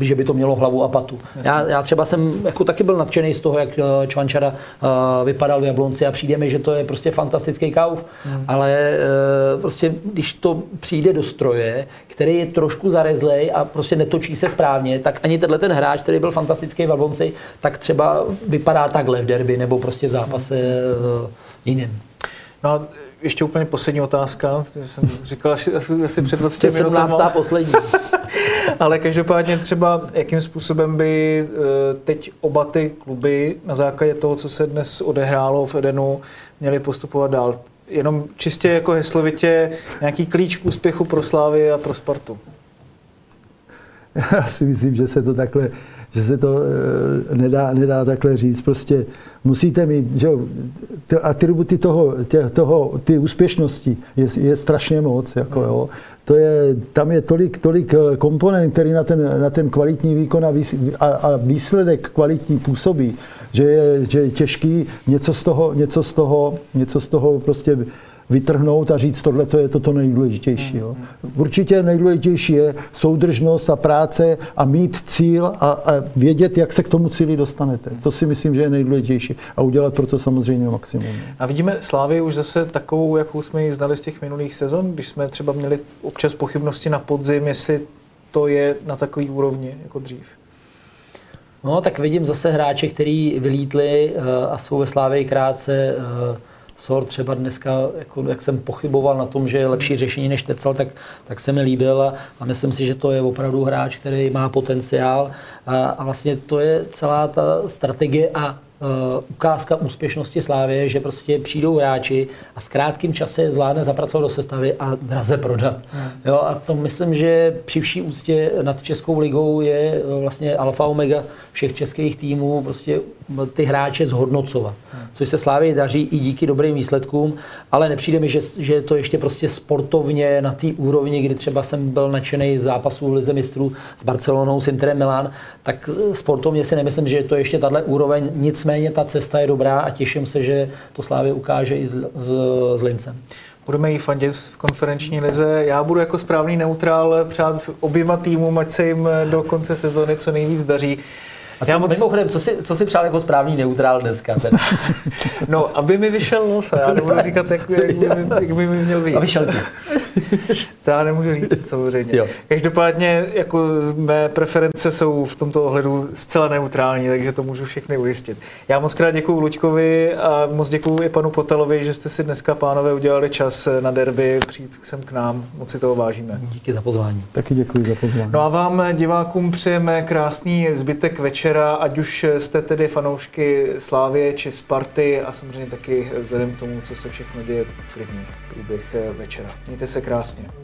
že by to mělo hlavu a patu. Já, já třeba jsem jako taky byl nadšený z toho, jak eh, Čvančara uh, vypadal v Jablonci a přijde mi, že to je prostě fantastický kauf, hmm. ale uh, prostě když to přijde do stroje, který je trošku zarezlej a prostě netočí se správně, tak ani tenhle ten hráč, který byl fantastický v Jablonci, tak třeba vypadá takhle v derby nebo prostě v zápase uh, jiném. No a ještě úplně poslední otázka. Jsem říkal asi, asi před 20 minutami. 17. poslední. Ale každopádně třeba, jakým způsobem by eh, teď oba ty kluby na základě toho, co se dnes odehrálo v Edenu, měli postupovat dál? Jenom čistě jako heslovitě nějaký klíč k úspěchu pro Slávy a pro Spartu. Já si myslím, že se to takhle, že se to eh, nedá, nedá takhle říct. Prostě musíte mít, že ty atributy toho, tě, toho, ty úspěšnosti je, je strašně moc, jako jo. To je, tam je tolik, tolik eh, komponent, který na ten, na ten kvalitní výkon a, a, a výsledek kvalitní působí, že je, že je těžký něco z toho, něco z toho, něco z toho prostě vytrhnout a říct, tohle to je toto nejdůležitější. Jo. Určitě nejdůležitější je soudržnost a práce a mít cíl a, a vědět, jak se k tomu cíli dostanete. To si myslím, že je nejdůležitější. A udělat pro to samozřejmě maximum. A vidíme Slávy už zase takovou, jakou jsme ji znali z těch minulých sezon, když jsme třeba měli občas pochybnosti na podzim, jestli to je na takový úrovni jako dřív. No, tak vidím zase hráče, který vylítli uh, a jsou ve Slávě krátce. Uh, Sor třeba dneska, jako, jak jsem pochyboval na tom, že je lepší řešení než Tecel, tak, tak se mi líbil a, a myslím si, že to je opravdu hráč, který má potenciál. A, a vlastně to je celá ta strategie a ukázka úspěšnosti Slávy, že prostě přijdou hráči a v krátkém čase zvládne zapracovat do sestavy a draze prodat. Hmm. Jo, a to myslím, že při vší úctě nad Českou ligou je vlastně alfa omega všech českých týmů prostě ty hráče zhodnocovat. Hmm. Což se Slávě daří i díky dobrým výsledkům, ale nepřijde mi, že, že je to ještě prostě sportovně na té úrovni, kdy třeba jsem byl nadšený z zápasů v Lize mistrů s Barcelonou, s Interem Milan, tak sportovně si nemyslím, že je to ještě tahle úroveň. Nicméně ta cesta je dobrá a těším se, že to Slávě ukáže i s, s, s Lincem. Budeme jí fandit v konferenční lize. Já budu jako správný neutrál přát oběma týmům, ať se jim do konce sezóny co nejvíc daří. A co, já moc... mimochodem, co si, co si přál jako správný neutrál dneska? Teda? no, aby mi vyšel nos, já nebudu říkat, jak, jak, by, jak by mi měl být. A vyšel ti. to já nemůžu říct samozřejmě. Jo. Každopádně jako mé preference jsou v tomto ohledu zcela neutrální, takže to můžu všechny ujistit. Já moc krát děkuji Luďkovi a moc děkuji i panu Potelovi, že jste si dneska, pánové, udělali čas na derby přijít sem k nám. Moc si toho vážíme. Díky za pozvání. Taky děkuji za pozvání. No a vám, divákům, přejeme krásný zbytek večera, ať už jste tedy fanoušky Slávě či Sparty a samozřejmě taky vzhledem k tomu, co se všechno děje, klidný průběh večera. Mějte se krásně.